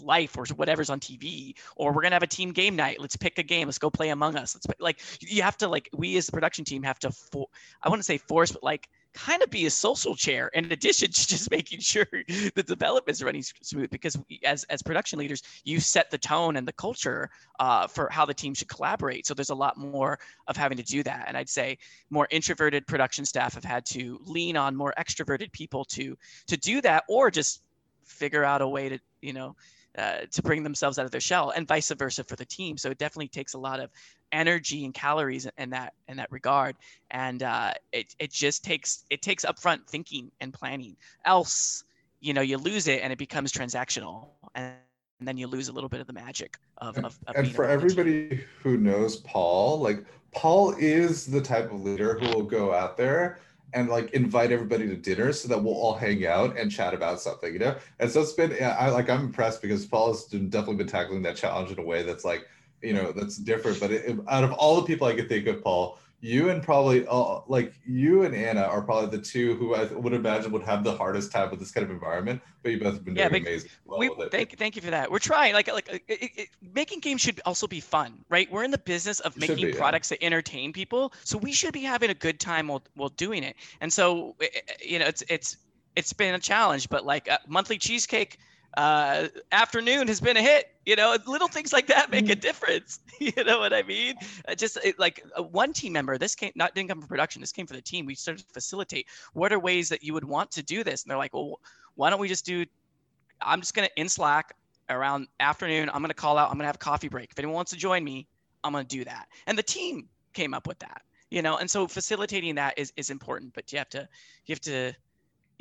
life or whatever's on TV. Or we're gonna have a team game night. Let's pick a game. Let's go play Among Us. Let's like you have to like we as the production team have to for I wouldn't say force, but like kind of be a social chair in addition to just making sure the development is running smooth because as, as production leaders you set the tone and the culture uh, for how the team should collaborate. So there's a lot more of having to do that. And i'd say more introverted production staff have had to lean on more extroverted people to to do that or just figure out a way to you know uh, to bring themselves out of their shell, and vice versa for the team. So it definitely takes a lot of energy and calories in that in that regard, and uh, it it just takes it takes upfront thinking and planning. Else, you know, you lose it and it becomes transactional, and, and then you lose a little bit of the magic of. And, of, of and for everybody who knows Paul, like Paul is the type of leader who will go out there and like invite everybody to dinner so that we'll all hang out and chat about something, you know? And so it's been, I like, I'm impressed because Paul has definitely been tackling that challenge in a way that's like, you know, that's different. But it, out of all the people I could think of, Paul, you and probably uh, like you and Anna are probably the two who I would imagine would have the hardest time with this kind of environment. But you both have been Yeah, doing amazing. well we with it. thank thank you for that. We're trying like like it, it, making games should also be fun, right? We're in the business of making be, yeah. products that entertain people, so we should be having a good time while while doing it. And so i- i- you know, it's it's it's been a challenge, but like uh, monthly cheesecake uh afternoon has been a hit you know little things like that make a difference you know what i mean? Uh, just it, like uh, one team member this came not didn't come from production this came for the team we started to facilitate what are ways that you would want to do this? And they're like well why don't we just do i'm just going to in slack around afternoon i'm going to call out i'm going to have a coffee break. If anyone wants to join me i'm going to do that. And the team came up with that you know? And so facilitating that is is important but you have to you have to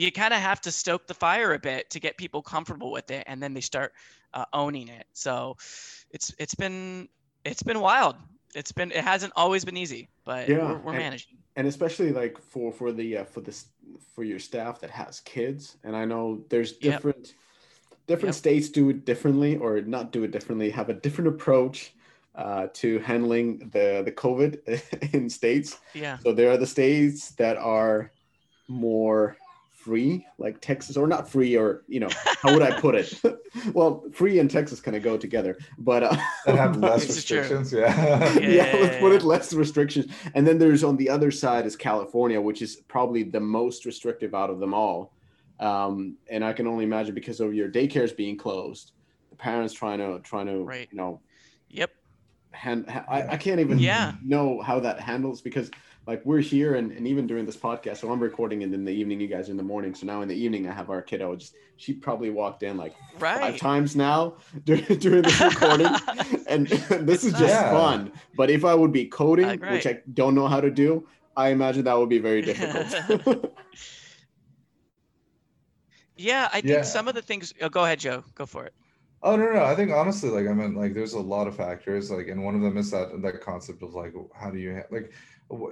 you kind of have to stoke the fire a bit to get people comfortable with it and then they start uh, owning it. So it's it's been it's been wild. It's been it hasn't always been easy but Yeah, we're, we're and- managing. and especially like for for the uh, for this for your staff that has kids and i know there's Yep. different different Yep. states do it differently or not do it differently have a different approach uh, to handling the the covid in states. Yeah. So there are the states that are more free like texas or not free or you know how would i put it well free and texas kind of go together but uh, have less This is true. restrictions. Yeah. yeah, Yeah, let's put it less restrictions. And then there's on the other side is California, which is probably the most restrictive out of them all. Um, and I can only imagine because of your daycares being closed, the parents trying to trying to Right. you know yep hand, ha- I, I can't even Yeah. know how that handles because like we're here and, and even during this podcast, so I'm recording and in the evening, you guys are in the morning. So now in the evening, I have our kiddo. Just she probably walked in like five times now during, during this recording, and this is just nice. fun. But if I would be coding, Uh, which. I don't know how to do, I imagine that would be very difficult. yeah i think Yeah. some of the things oh, go ahead joe go for it Oh no, no. I think honestly, like I mean, like there's a lot of factors, like, and one of them is that that concept of like, how do you ha- like, w-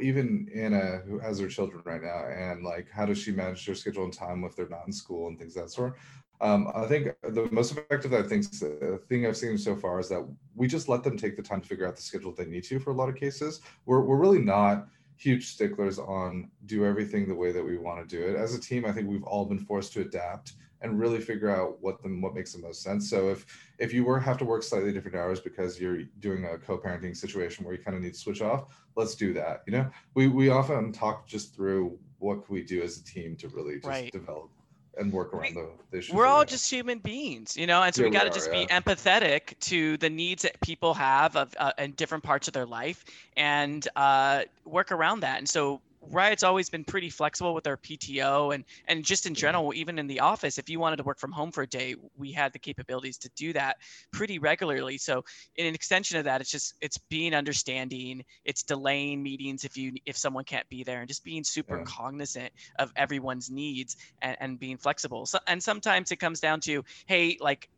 even Anna who has her children right now, and like, how does she manage their schedule and time if they're not in school and things of that sort. Um, I think the most effective I think uh, thing I've seen so far is that we just let them take the time to figure out the schedule they need to for a lot of cases. We're we're really not huge sticklers on do everything the way that we want to do it. As a team, I think we've all been forced to adapt and really figure out what them what makes the most sense. So if if you were have to work slightly different hours because you're doing a co-parenting situation where you kind of need to switch off, let's do that. You know, we we often talk just through what can we do as a team to really just Right. develop and work around the, the issues. we're we all just human beings you know and so Yeah, we we got to just yeah. be empathetic to the needs that people have of uh, in different parts of their life and uh, work around that and so riot's always been pretty flexible with our pto and and just in general even in the office if you wanted to work from home for a day we had the capabilities to do that pretty regularly so in an extension of that it's just it's being understanding it's delaying meetings if you if someone can't be there and just being super Yeah. cognizant of everyone's needs and, and being flexible. So, and sometimes it comes down to, hey, like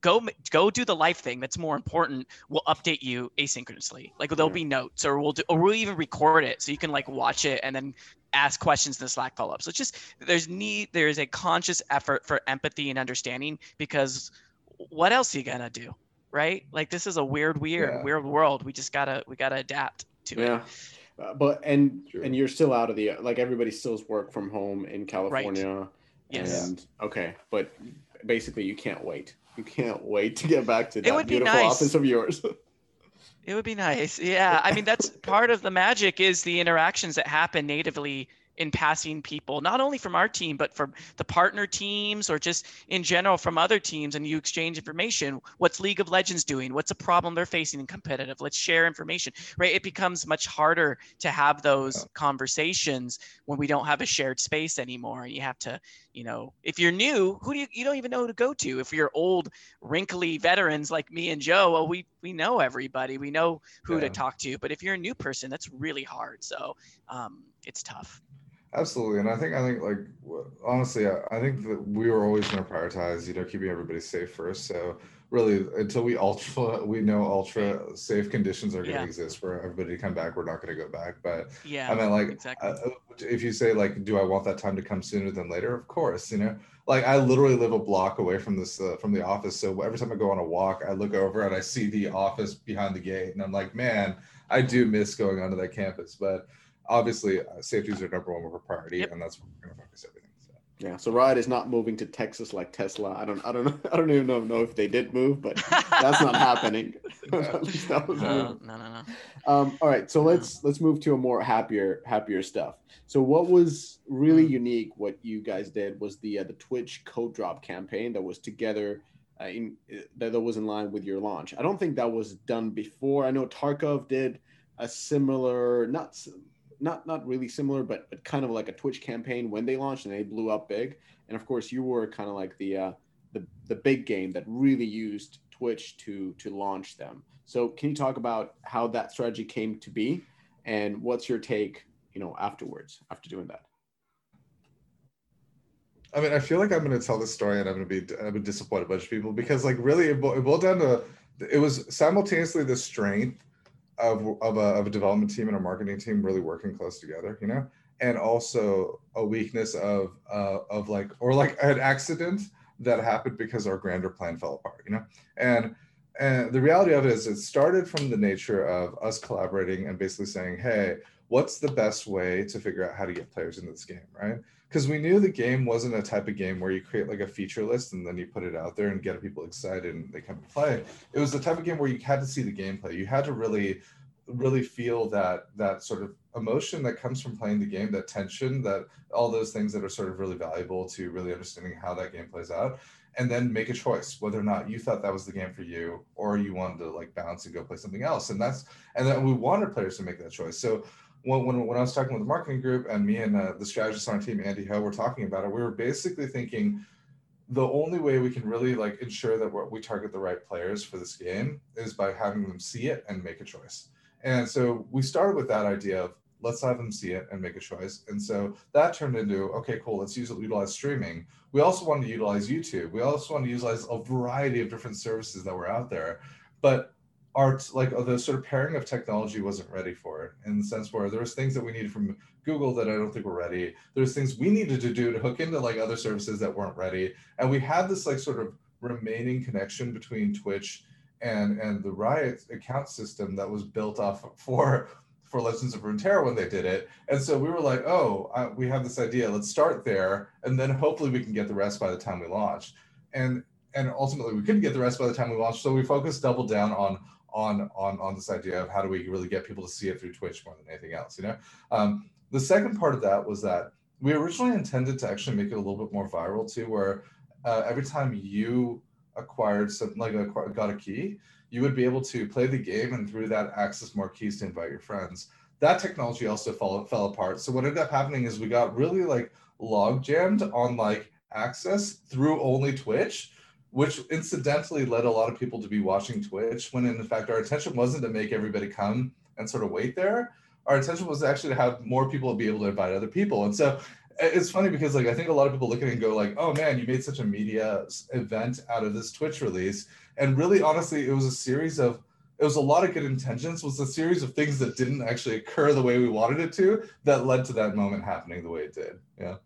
go go do the life thing that's more important. We'll update you asynchronously. Like there'll Yeah. be notes, or we'll do, or we'll even record it so you can like watch it and then ask questions in the Slack follow up. So it's just there's need there's a conscious effort for empathy and understanding because what else are you gonna do, right? Like this is a weird, weird, Yeah. weird world. We just gotta we gotta adapt to it. yeah. Uh, but and True. and you're still out of the like everybody still's work from home in California. right. Yes. And okay, but basically you can't wait. You can't wait to get back to It that would be beautiful nice. office of yours. It would be nice. Yeah. I mean, that's part of the magic is the interactions that happen natively in passing people, not only from our team, but from the partner teams or just in general from other teams, and you exchange information. What's League of Legends doing? What's a problem they're facing in competitive? Let's share information, right? It becomes much harder to have those conversations when we don't have a shared space anymore. And you have to, you know, if you're new, who do you, you don't even know who to go to. If you're old, wrinkly veterans like me and Joe, well, we, we know everybody, we know who yeah. to talk to. But if you're a new person, that's really hard. So um, it's tough. Absolutely, and I think I think like honestly, I, I think that we were always going to prioritize, you know, keeping everybody safe first. So really, until we ultra, we know ultra safe conditions are going to yeah. exist for everybody to come back. We're not going to go back. But yeah, I mean, like, exactly. uh, if you say like, do I want that time to come sooner than later? Of course, you know. Like I literally live a block away from this uh, from the office, so every time I go on a walk, I look over and I see the office behind the gate, and I'm like, man, I do miss going onto that campus, but obviously uh, safety is our number one priority, yep. and that's where we're going to focus everything. So. Yeah, so Riot is not moving to Texas like Tesla. I don't, I don't know, I don't even know, know if they did move, but that's not happening. That was no, no, no, no. Um, all right, so let's let's move to a more happier, happier stuff. So what was really mm. unique, what you guys did, was the uh, the Twitch code drop campaign that was together. Uh, in, uh, that was in line with your launch. I don't think that was done before. I know Tarkov did a similar, not not not really similar, but but kind of like a Twitch campaign when they launched and they blew up big. And of course, you were kind of like the uh, the the big game that really used Twitch to to launch them. So can you talk about how that strategy came to be, and what's your take, you know, afterwards after doing that? I mean, I feel like I'm going to tell this story and I'm going to be I'm going to disappoint a bunch of people because like really it, boiled down to it was simultaneously the strength of, of, a, of a development team and a marketing team really working close together, you know, and also a weakness of uh, of like or like an accident that happened because our grander plan fell apart, you know, and and the reality of it is it started from the nature of us collaborating and basically saying, hey, what's the best way to figure out how to get players into this game, right? Because we knew the game wasn't a type of game where you create like a feature list and then you put it out there and get people excited and they come to play. It was the type of game where you had to see the gameplay. You had to really, really feel that that sort of emotion that comes from playing the game, that tension, that all those things that are sort of really valuable to really understanding how that game plays out and then make a choice whether or not you thought that was the game for you or you wanted to like bounce and go play something else and that's and then we wanted players to make that choice so when, when, when I was talking with the marketing group and me and uh, the strategist on our team, Andy Ho, were talking about it, we were basically thinking the only way we can really like ensure that we target the right players for this game is by having them see it and make a choice. And so we started with that idea of let's have them see it and make a choice. And so that turned into okay, cool. Let's use utilize streaming. We also wanted to utilize YouTube. We also wanted to utilize a variety of different services that were out there, but art like the sort of pairing of technology wasn't ready for it in the sense where there was things that we needed from google that i don't think were ready. There's things we needed to do to hook into like other services that weren't ready. And we had this like sort of remaining connection between twitch and and the riot account system that was built off for for legends of runeterra when they did it. And so we were like oh uh, we have this idea. Let's start there and then hopefully we can get the rest by the time we launch. And and ultimately we couldn't get the rest by the time we launched so we focused double down on on on on this idea of how do we really get people to see it through Twitch more than anything else. You know, um, the second part of that was that we originally intended to actually make it a little bit more viral too, where uh, every time you acquired something like a, got a key, you would be able to play the game and through that access more keys to invite your friends. That technology also fell, fell apart. So what ended up happening is we got really like log jammed on like access through only Twitch which incidentally led a lot of people to be watching Twitch when in fact our intention wasn't to make everybody come and sort of wait there. Our intention was actually to have more people be able to invite other people. And so it's funny because like I think a lot of people look at it and go like, oh man, you made such a media event out of this Twitch release. And really honestly, it was a series of it was a lot of good intentions, was a series of things that didn't actually occur the way we wanted it to that led to that moment happening the way it did. Yeah.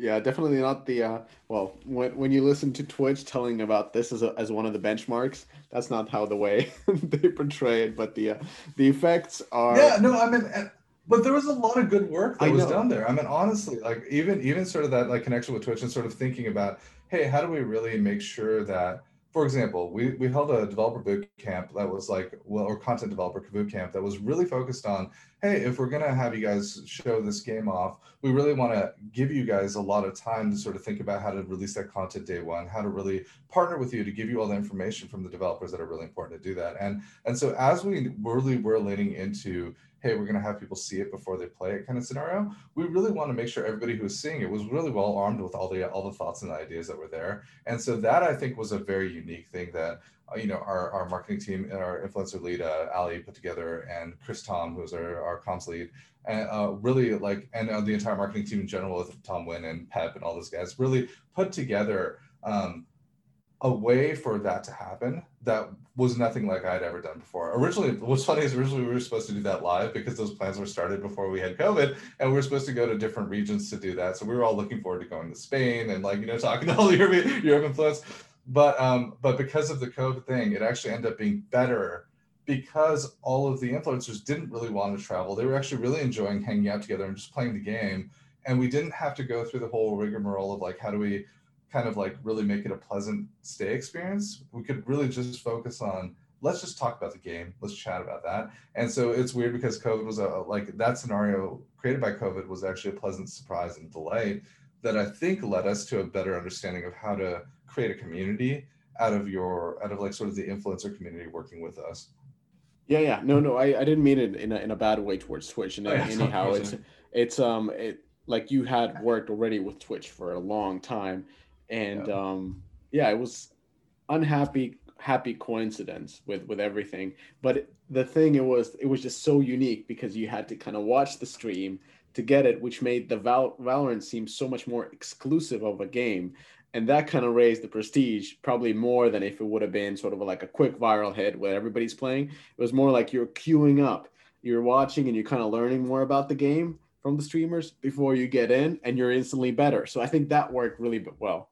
Yeah, definitely not the uh, well. When when you listen to Twitch telling about this as a, as one of the benchmarks, that's not how the way they portray it. But the uh, the effects are. Yeah, no, I mean, but there was a lot of good work that I was know. done there. I mean, honestly, like even even sort of that like connection with Twitch and sort of thinking about, hey, how do we really make sure that for example, we, we held a developer boot camp that was like, well, or content developer boot camp that was really focused on, hey, if we're to have you guys show this game off, we really want to give you guys a lot of time to sort of think about how to release that content day one, how to really partner with you to give you all the information from the developers that are really important to do that. And, and so as we really were leaning into hey, we're going to have people see it before they play it kind of scenario. We really want to make sure everybody who was seeing it was really well armed with all the all the thoughts and ideas that were there. And so that I think was a very unique thing that uh, you know our, our marketing team and our influencer lead uh, Ali put together, and Chris Tom, who's our, our comms lead, and uh, really like and uh, the entire marketing team in general with Tom Wynn and Pep and all those guys really put together. Um, a way for that to happen that was nothing like I'd ever done before. Originally, what's funny is originally we were supposed to do that live because those plans were started before we had COVID, and we were supposed to go to different regions to do that. So we were all looking forward to going to Spain and like you know talking to all the European, European influence. But um, but because of the COVID thing, it actually ended up being better because all of the influencers didn't really want to travel. They were actually really enjoying hanging out together and just playing the game. And we didn't have to go through the whole rigmarole of like how do we kind of like really make it a pleasant stay experience, we could really just focus on let's just talk about the game. Let's chat about that. And so it's weird because COVID was a like that scenario created by COVID was actually a pleasant surprise and delight that I think led us to a better understanding of how to create a community out of your out of like sort of the influencer community working with us. Yeah, yeah. No, no, I, I didn't mean it in a, in a bad way towards Twitch. And oh, yeah, anyhow, it's it's um it like you had worked already with Twitch for a long time and yeah. um yeah it was unhappy happy coincidence with with everything. But the thing it was it was just so unique because you had to kind of watch the stream to get it which made the Val- valorant seem so much more exclusive of a game. And that kind of raised the prestige probably more than if it would have been sort of like a quick viral hit where everybody's playing. It was more like you're queuing up. You're watching and you're kind of learning more about the game from the streamers before you get in and you're instantly better. So i think that worked really well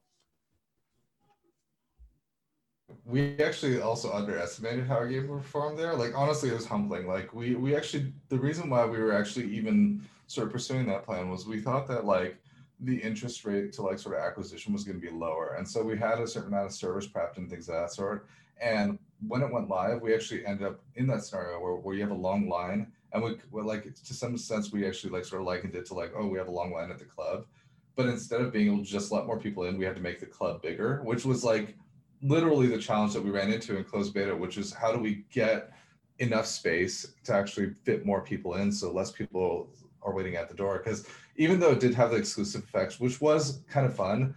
we actually also underestimated how our game performed there. Like honestly, it was humbling. Like we we actually the reason why we were actually even sort of pursuing that plan was we thought that like the interest rate to like sort of acquisition was going to be lower, and so we had a certain amount of servers prepped and things of that sort. And when it went live, we actually ended up in that scenario where, where you have a long line, and we well, like to some sense we actually like sort of likened it to like oh we have a long line at the club, but instead of being able to just let more people in, we had to make the club bigger, which was like literally the challenge that we ran into in closed beta, which is how do we get enough space to actually fit more people in so less people are waiting at the door? Because even though it did have the exclusive effects which was kind of fun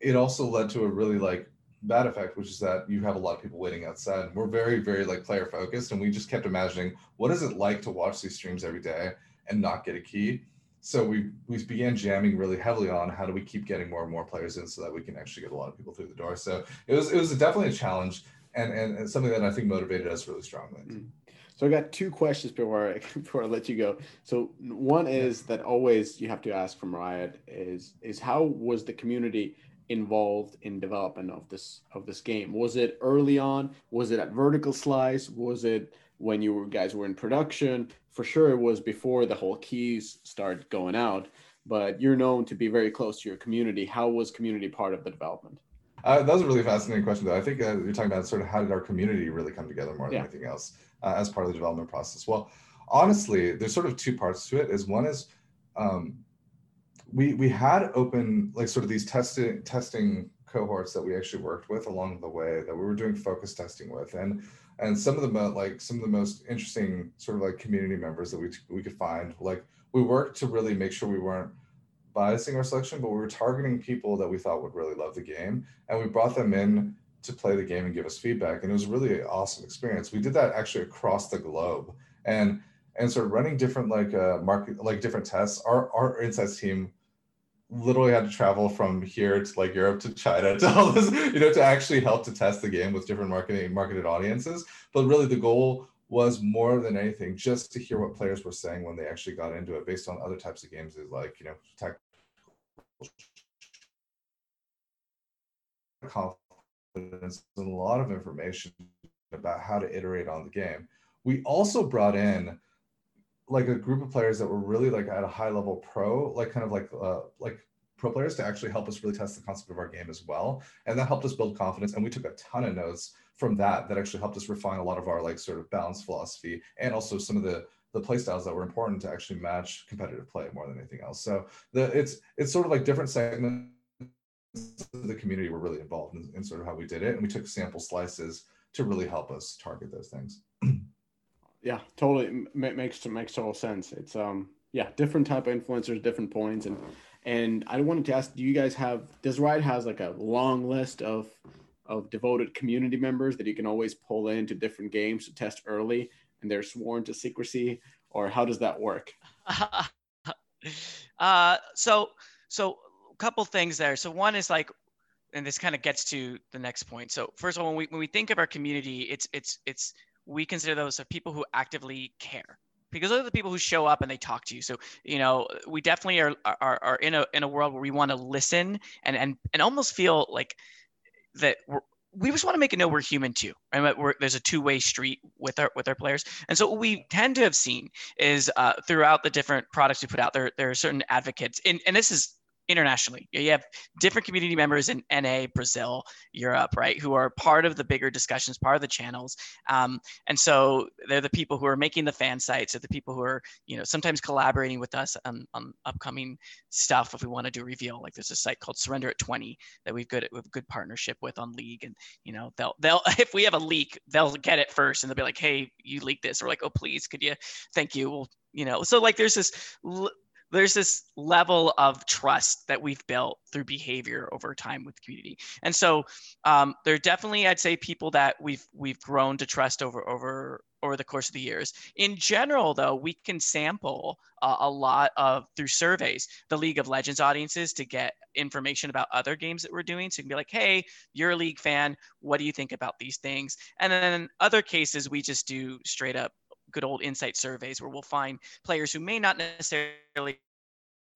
it also led to a really like bad effect which is that you have a lot of people waiting outside. And we're very very like player focused and we just kept imagining what is it like to watch these streams every day and not get a key so we we began jamming really heavily on how do we keep getting more and more players in so that we can actually get a lot of people through the door. So it was it was definitely a challenge and and, and something that I think motivated us really strongly. Mm. So I got two questions before I before I let you go. So one is that always you have to ask from Riot is is how was the community involved in development of this of this game? Was it early on? Was it at Vertical Slice? Was it when you guys were in production? for sure it was before the whole keys started going out but you're known to be very close to your community. How was community part of the development? Uh, that was a really fascinating question though. I think uh, you're talking about sort of how did our community really come together more than yeah. anything else uh, as part of the development process? Well honestly there's sort of two parts to it. Is one is um, we we had open like sort of these testing testing cohorts that we actually worked with along the way that we were doing focus testing with. And and some of the mo- like some of the most interesting sort of like community members that we we could find like we worked to really make sure we weren't biasing our selection but we were targeting people that we thought would really love the game and we brought them in to play the game and give us feedback and it was really an awesome experience. We did that actually across the globe and and sort of running different like uh market like different tests. Our our insights team literally had to travel from here to like Europe to China to all this, you know, to actually help to test the game with different marketing marketed audiences. But really the goal was more than anything just to hear what players were saying when they actually got into it based on other types of games is like, you know, confidence and a lot of information about how to iterate on the game. We also brought in like a group of players that were really like at a high level pro, like kind of like uh, like pro players to actually help us really test the concept of our game as well. And that helped us build confidence. And we took a ton of notes from that that actually helped us refine a lot of our like sort of balance philosophy and also some of the the play styles that were important to actually match competitive play more than anything else. So the it's it's sort of like different segments of the community were really involved in, in sort of how we did it. And we took sample slices to really help us target those things. yeah, totally makes makes total sense. It's um yeah, different type of influencers, different points, and and I wanted to ask, do you guys have does Riot has like a long list of of devoted community members that you can always pull into different games to test early, and they're sworn to secrecy, or how does that work? uh, so so a couple things there. So one is like and this kind of gets to the next point. So first of all, when we when we think of our community, it's it's it's we consider those of people who actively care because those are the people who show up and they talk to you. So you know, we definitely are are, are in a in a world where we want to listen and and and almost feel like that we just want to make it know we're human too, right? We're, there's a two-way street with our with our players, and so what we tend to have seen is uh, throughout the different products we put out there, there are certain advocates, and, and this is internationally. You have different community members in NA, Brazil, Europe, right, who are part of the bigger discussions, part of the channels. Um, and so they're the people who are making the fan sites, or the people who are, you know, sometimes collaborating with us on, on upcoming stuff if we want to do reveal. Like there's a site called Surrender at 20 that we've good we have a good partnership with on League, and you know they'll they'll if we have a leak, they'll get it first, and they'll be like, hey, you leaked this. We're like, oh please, could you? Thank you. We'll you know so like there's this there's this level of trust that we've built through behavior over time with the community. And so um, there are definitely i'd say people that we've we've grown to trust over over over the course of the years. In general though we can sample uh, a lot of through surveys the league of legends audiences to get information about other games that we're doing. So you can be like hey you're a league fan. What do you think about these things? And then in other cases we just do straight up good old insight surveys where we'll find players who may not necessarily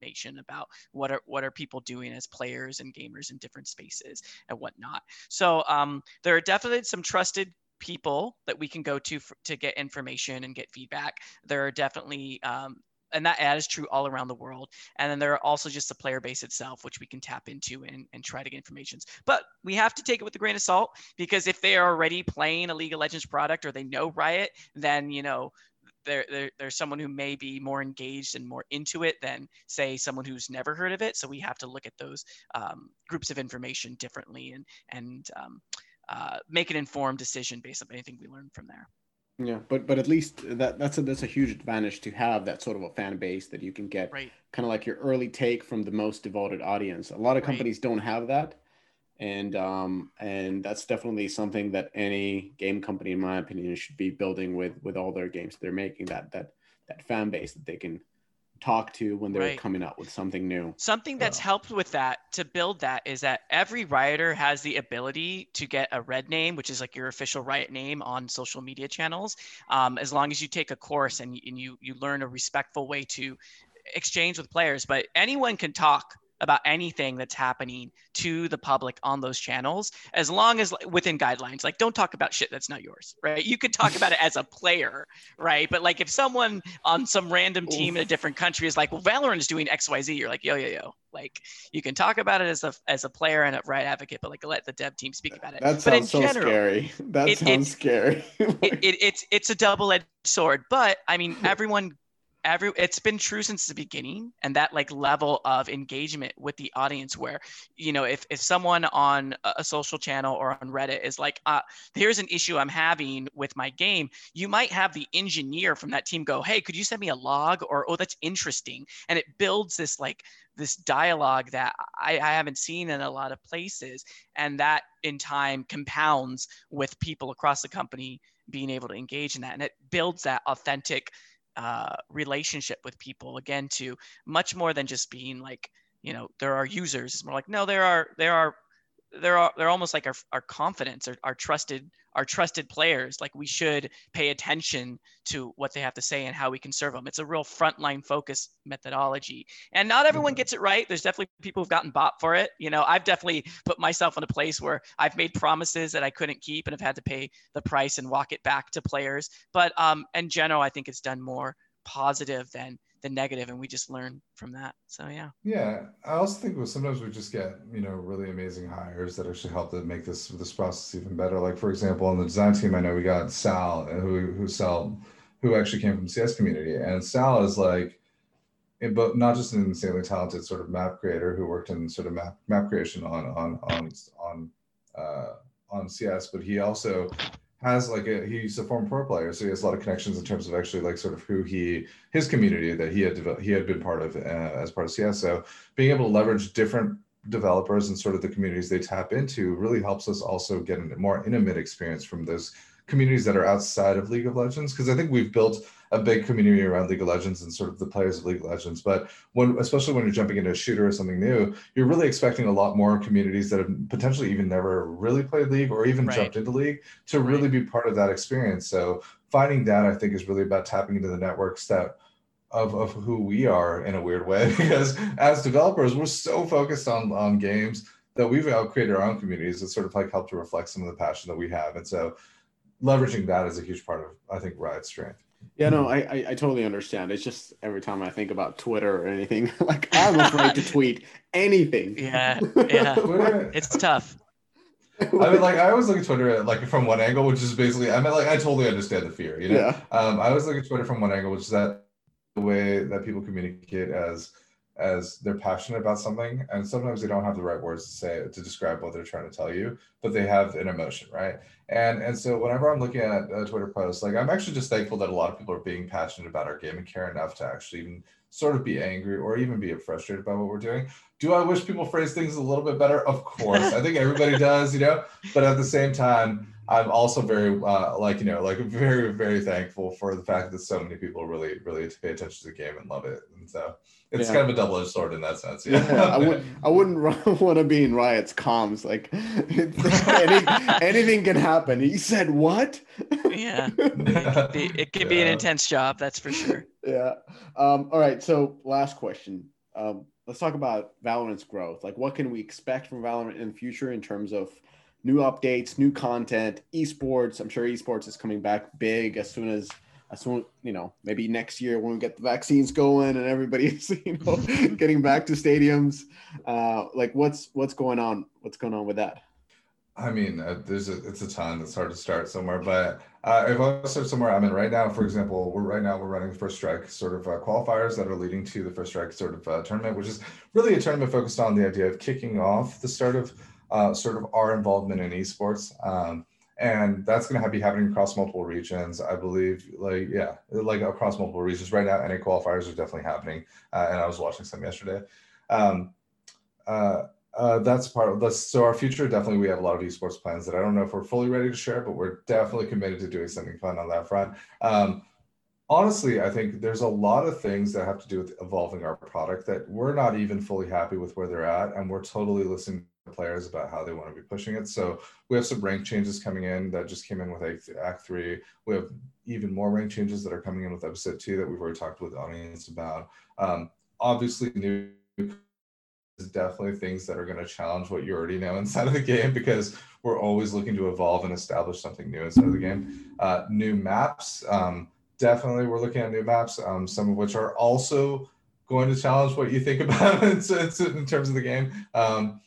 information about what are what are people doing as players and gamers in different spaces and whatnot. So um, there are definitely some trusted people that we can go to for, to get information and get feedback. There are definitely um, and that ad is true all around the world. And then there are also just the player base itself, which we can tap into and, and try to get information. But we have to take it with a grain of salt because if they are already playing a League of Legends product or they know Riot, then you know there, there, there's someone who may be more engaged and more into it than say someone who's never heard of it. So we have to look at those um, groups of information differently and and um, uh, make an informed decision based on anything we learn from there. Yeah, but but at least that that's a that's a huge advantage to have that sort of a fan base that you can get right. kind of like your early take from the most devoted audience. A lot of companies right. don't have that, and um and that's definitely something that any game company, in my opinion, should be building with with all their games they're making. That that that fan base that they can talk to when they're right. coming up with something new. Something that's uh, helped with that to build that is that every rioter has the ability to get a red name, which is like your official riot name on social media channels. Um, as long as you take a course and, and you you learn a respectful way to exchange with players, but anyone can talk about anything that's happening to the public on those channels as long as within guidelines. Like don't talk about shit that's not yours Riot? You could talk about it as a player right? But like if someone on some random team Oof. in a different country is like well valorant is doing xyz you're like yo yo yo. Like you can talk about it as a as a player and a right advocate but like let the dev team speak about it. That sounds but in so general, scary. That it, sounds scary. it, it, it's it's a double-edged sword. But i mean everyone every it's been true since the beginning and that like level of engagement with the audience where you know if, if someone on a social channel or on reddit is like uh, here's an issue i'm having with my game you might have the engineer from that team go hey could you send me a log? or oh that's interesting. And it builds this like this dialogue that I, I haven't seen in a lot of places. And that in time compounds with people across the company being able to engage in that. And it builds that authentic uh, relationship with people again to much more than just being like you know there are users. It's more like no there are there are there are they're almost like our, our confidence or our trusted our trusted players. Like we should pay attention to what they have to say and how we can serve them. It's a real frontline focus methodology. And not everyone mm-hmm. gets it right. There's definitely people who've gotten bought for it. You know i've definitely put myself in a place where i've made promises that i couldn't keep and have had to pay the price and walk it back to players. But um in general i think it's done more positive than the negative and we just learn from that. So yeah. Yeah i also think sometimes we just get you know really amazing hires that actually help to make this this process even better. Like for example on the design team i know we got sal who who sal who actually came from cs community. And sal is like but not just an insanely talented sort of map creator who worked in sort of map map creation on on on on uh, on CS, but he also has like a he's a former pro player, so he has a lot of connections in terms of actually like sort of who he his community that he had developed, he had been part of uh, as part of CS. So being able to leverage different developers and sort of the communities they tap into really helps us also get a more intimate experience from those communities that are outside of League of Legends because I think we've built a big community around League of Legends and sort of the players of League of Legends. But when, especially when you're jumping into a shooter or something new, you're really expecting a lot more communities that have potentially even never really played League or even right. jumped into League to right. really be part of that experience. So finding that I think is really about tapping into the networks that of, of who we are in a weird way because as developers we're so focused on on games that we've created our own communities that sort of like help to reflect some of the passion that we have and so leveraging that is a huge part of i think riot's strength yeah, no, I, I, I totally understand. It's just every time I think about Twitter or anything, like I'm afraid to tweet anything. Yeah, yeah, it's tough. I mean, like I always look at Twitter like from one angle, which is basically I mean, like I totally understand the fear. You know, yeah. um, I always look at Twitter from one angle, which is that the way that people communicate as as they're passionate about something and sometimes they don't have the right words to say to describe what they're trying to tell you but they have an emotion right? And and so whenever i'm looking at a twitter post like i'm actually just thankful that a lot of people are being passionate about our game and care enough to actually even sort of be angry or even be frustrated by what we're doing. Do i wish people phrase things a little bit better? Of course. I think everybody does you know? But at the same time I'm also very uh, like you know like very very thankful for the fact that so many people really really pay attention to the game and love it, and so it's yeah. kind of a double edged sword in that sense. Yeah, yeah I would I wouldn't want to be in Riot's comms like any, anything can happen. He said what? Yeah, it can be, it can be an intense job, that's for sure. Yeah. Um, all right. So last question. Um, let's talk about Valorant's growth. Like, what can we expect from Valorant in the future in terms of new updates, new content, esports. I'm sure esports is coming back big as soon as as soon you know maybe next year when we get the vaccines going and everybody's you know getting back to stadiums. Uh, like what's what's going on? What's going on with that? I mean, uh, there's a, it's a ton. It's hard to start somewhere, but uh, if I start somewhere, I'm in right now. For example, we're right now we're running first strike sort of uh, qualifiers that are leading to the first strike sort of uh, tournament, which is really a tournament focused on the idea of kicking off the start of uh, sort of our involvement in esports. Um, and that's going to be happening across multiple regions. I believe, like yeah, like across multiple regions. Right now, NA qualifiers are definitely happening, uh, and I was watching some yesterday. Um, uh, uh, that's part of this. So our future, definitely, we have a lot of esports plans that I don't know if we're fully ready to share, but we're definitely committed to doing something fun on that front. Um, honestly, I think there's a lot of things that have to do with evolving our product that we're not even fully happy with where they're at, and we're totally listening to players about how they want to be pushing it. So we have some rank changes coming in that just came in with Act Three. We have even more rank changes that are coming in with Episode Two that we've already talked with the audience about. Um, obviously, new is definitely things that are going to challenge what you already know inside of the game because we're always looking to evolve and establish something new inside of the game. Uh, new maps, um, definitely we're looking at new maps, um, some of which are also going to challenge what you think about in, in terms of the game. Um,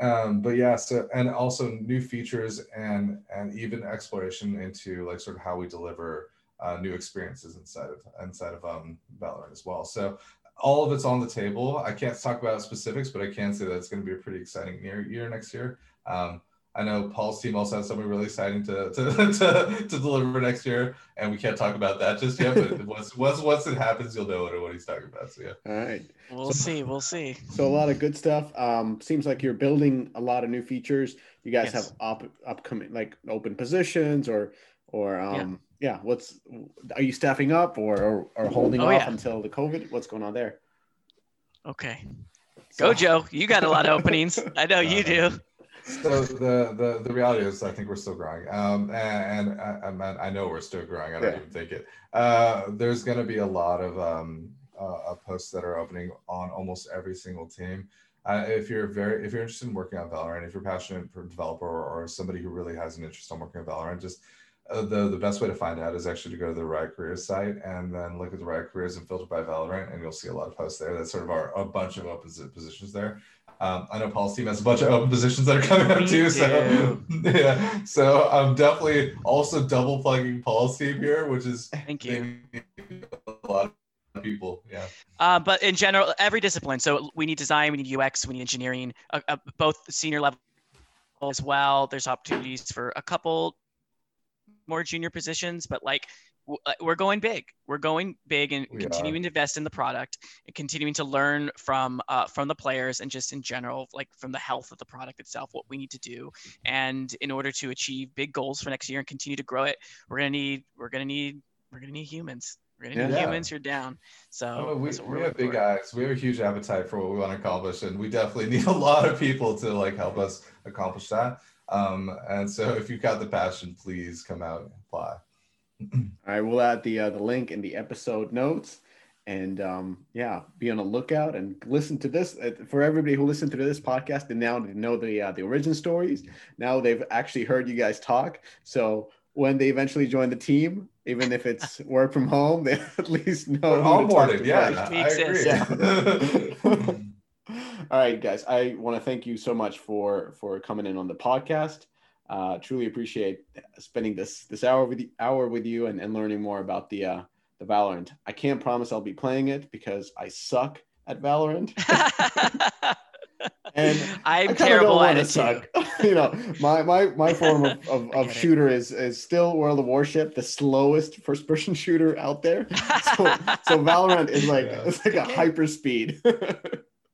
um, but yeah so and also new features and and even exploration into like sort of how we deliver uh, new experiences inside of inside of um, Valorant as well. So all of it's on the table. I can't talk about specifics, but I can say that it's going to be a pretty exciting year, year next year. Um, I know Paul's team also has something really exciting to, to, to, to, deliver next year, and we can't talk about that just yet. But once once once it happens, you'll know what, what he's talking about. So yeah. All right. We'll so, see. We'll see. So a lot of good stuff. Um, seems like you're building a lot of new features. You guys yes. have up upcoming like open positions or or um yeah. yeah what's are you staffing up or or, or holding oh, off yeah. until the COVID? What's going on there? Okay. Go Joe. You got a lot of openings. I know you do so the, the the reality is i think we're still growing um and, and I, I know we're still growing i don't yeah. even think it uh there's going to be a lot of um uh, posts that are opening on almost every single team uh, if you're very if you're interested in working on valorant if you're passionate for developer or, or somebody who really has an interest on working on valorant just uh, the the best way to find out is actually to go to the Riot Careers site and then look at the Riot Careers and filter by Valorant, and you'll see a lot of posts there. That's sort of our a bunch of open positions there. Um, I know Paul's team has a bunch of open positions that are coming up too. So yeah, so I'm definitely also double plugging Paul's team here, which is Thank you. a lot of people. Yeah. Uh, but in general, every discipline. So we need design, we need UX, we need engineering, uh, uh, both senior level as well. There's opportunities for a couple more junior positions, but like we're going big. We're going big and We continuing to invest in the product and continuing to learn from uh, from the players and just in general, like from the health of the product itself, what we need to do. And in order to achieve big goals for next year and continue to grow it, we're gonna need we're gonna need we're gonna need humans. We're gonna need Yeah. humans. You're down. So Oh, we, we we're have big for. eyes. We have a huge appetite for what we want to accomplish, and we definitely need a lot of people to like help us accomplish that. Um, and so, if you've got the passion, please come out and apply. All right, we'll add the uh, the link in the episode notes, and um, yeah, be on the lookout and listen to this. Uh, for everybody who listened to this podcast and now they know the uh, the origin stories, now they've actually heard you guys talk. So when they eventually join the team, even if it's work from home, they at least know. We're who onboarded, yeah, first. We I exist. agree. All right, guys. I want to thank you so much for for coming in on the podcast. Uh, truly appreciate spending this this hour with you, hour with you and, and learning more about the uh, the Valorant. I can't promise I'll be playing it because I suck at Valorant. And I I'm kinda terrible don't at wanna it suck. you know, my my my form of, of, of shooter is is still World of Warship, the slowest first person shooter out there. So so Valorant is like Yeah. it's like a Okay. hyper speed.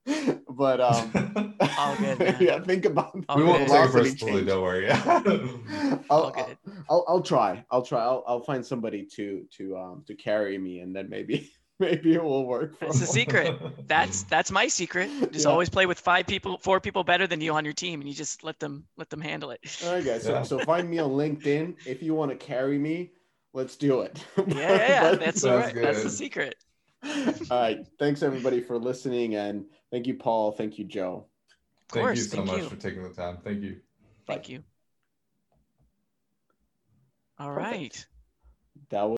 but um good, yeah, think about All we won't take it personally. Don't worry. I'll, All good. I'll, I'll try. I'll try. I'll, I'll find somebody to to um to carry me, and then maybe maybe it will work. For That's the a secret. That's that's my secret. Just Yeah. always play with five people, four people better than you on your team, and you just let them let them handle it. All right, guys. So, Yeah. so find me on LinkedIn if you want to carry me. Let's do it. Yeah, yeah, yeah. But- That's Sounds right. That's the secret. All right. Thanks everybody for listening, and thank you, Paul. Thank you, Joe. Of Thank course. you so thank much you. for taking the time. Thank you. Thank you. All Perfect. right. That was.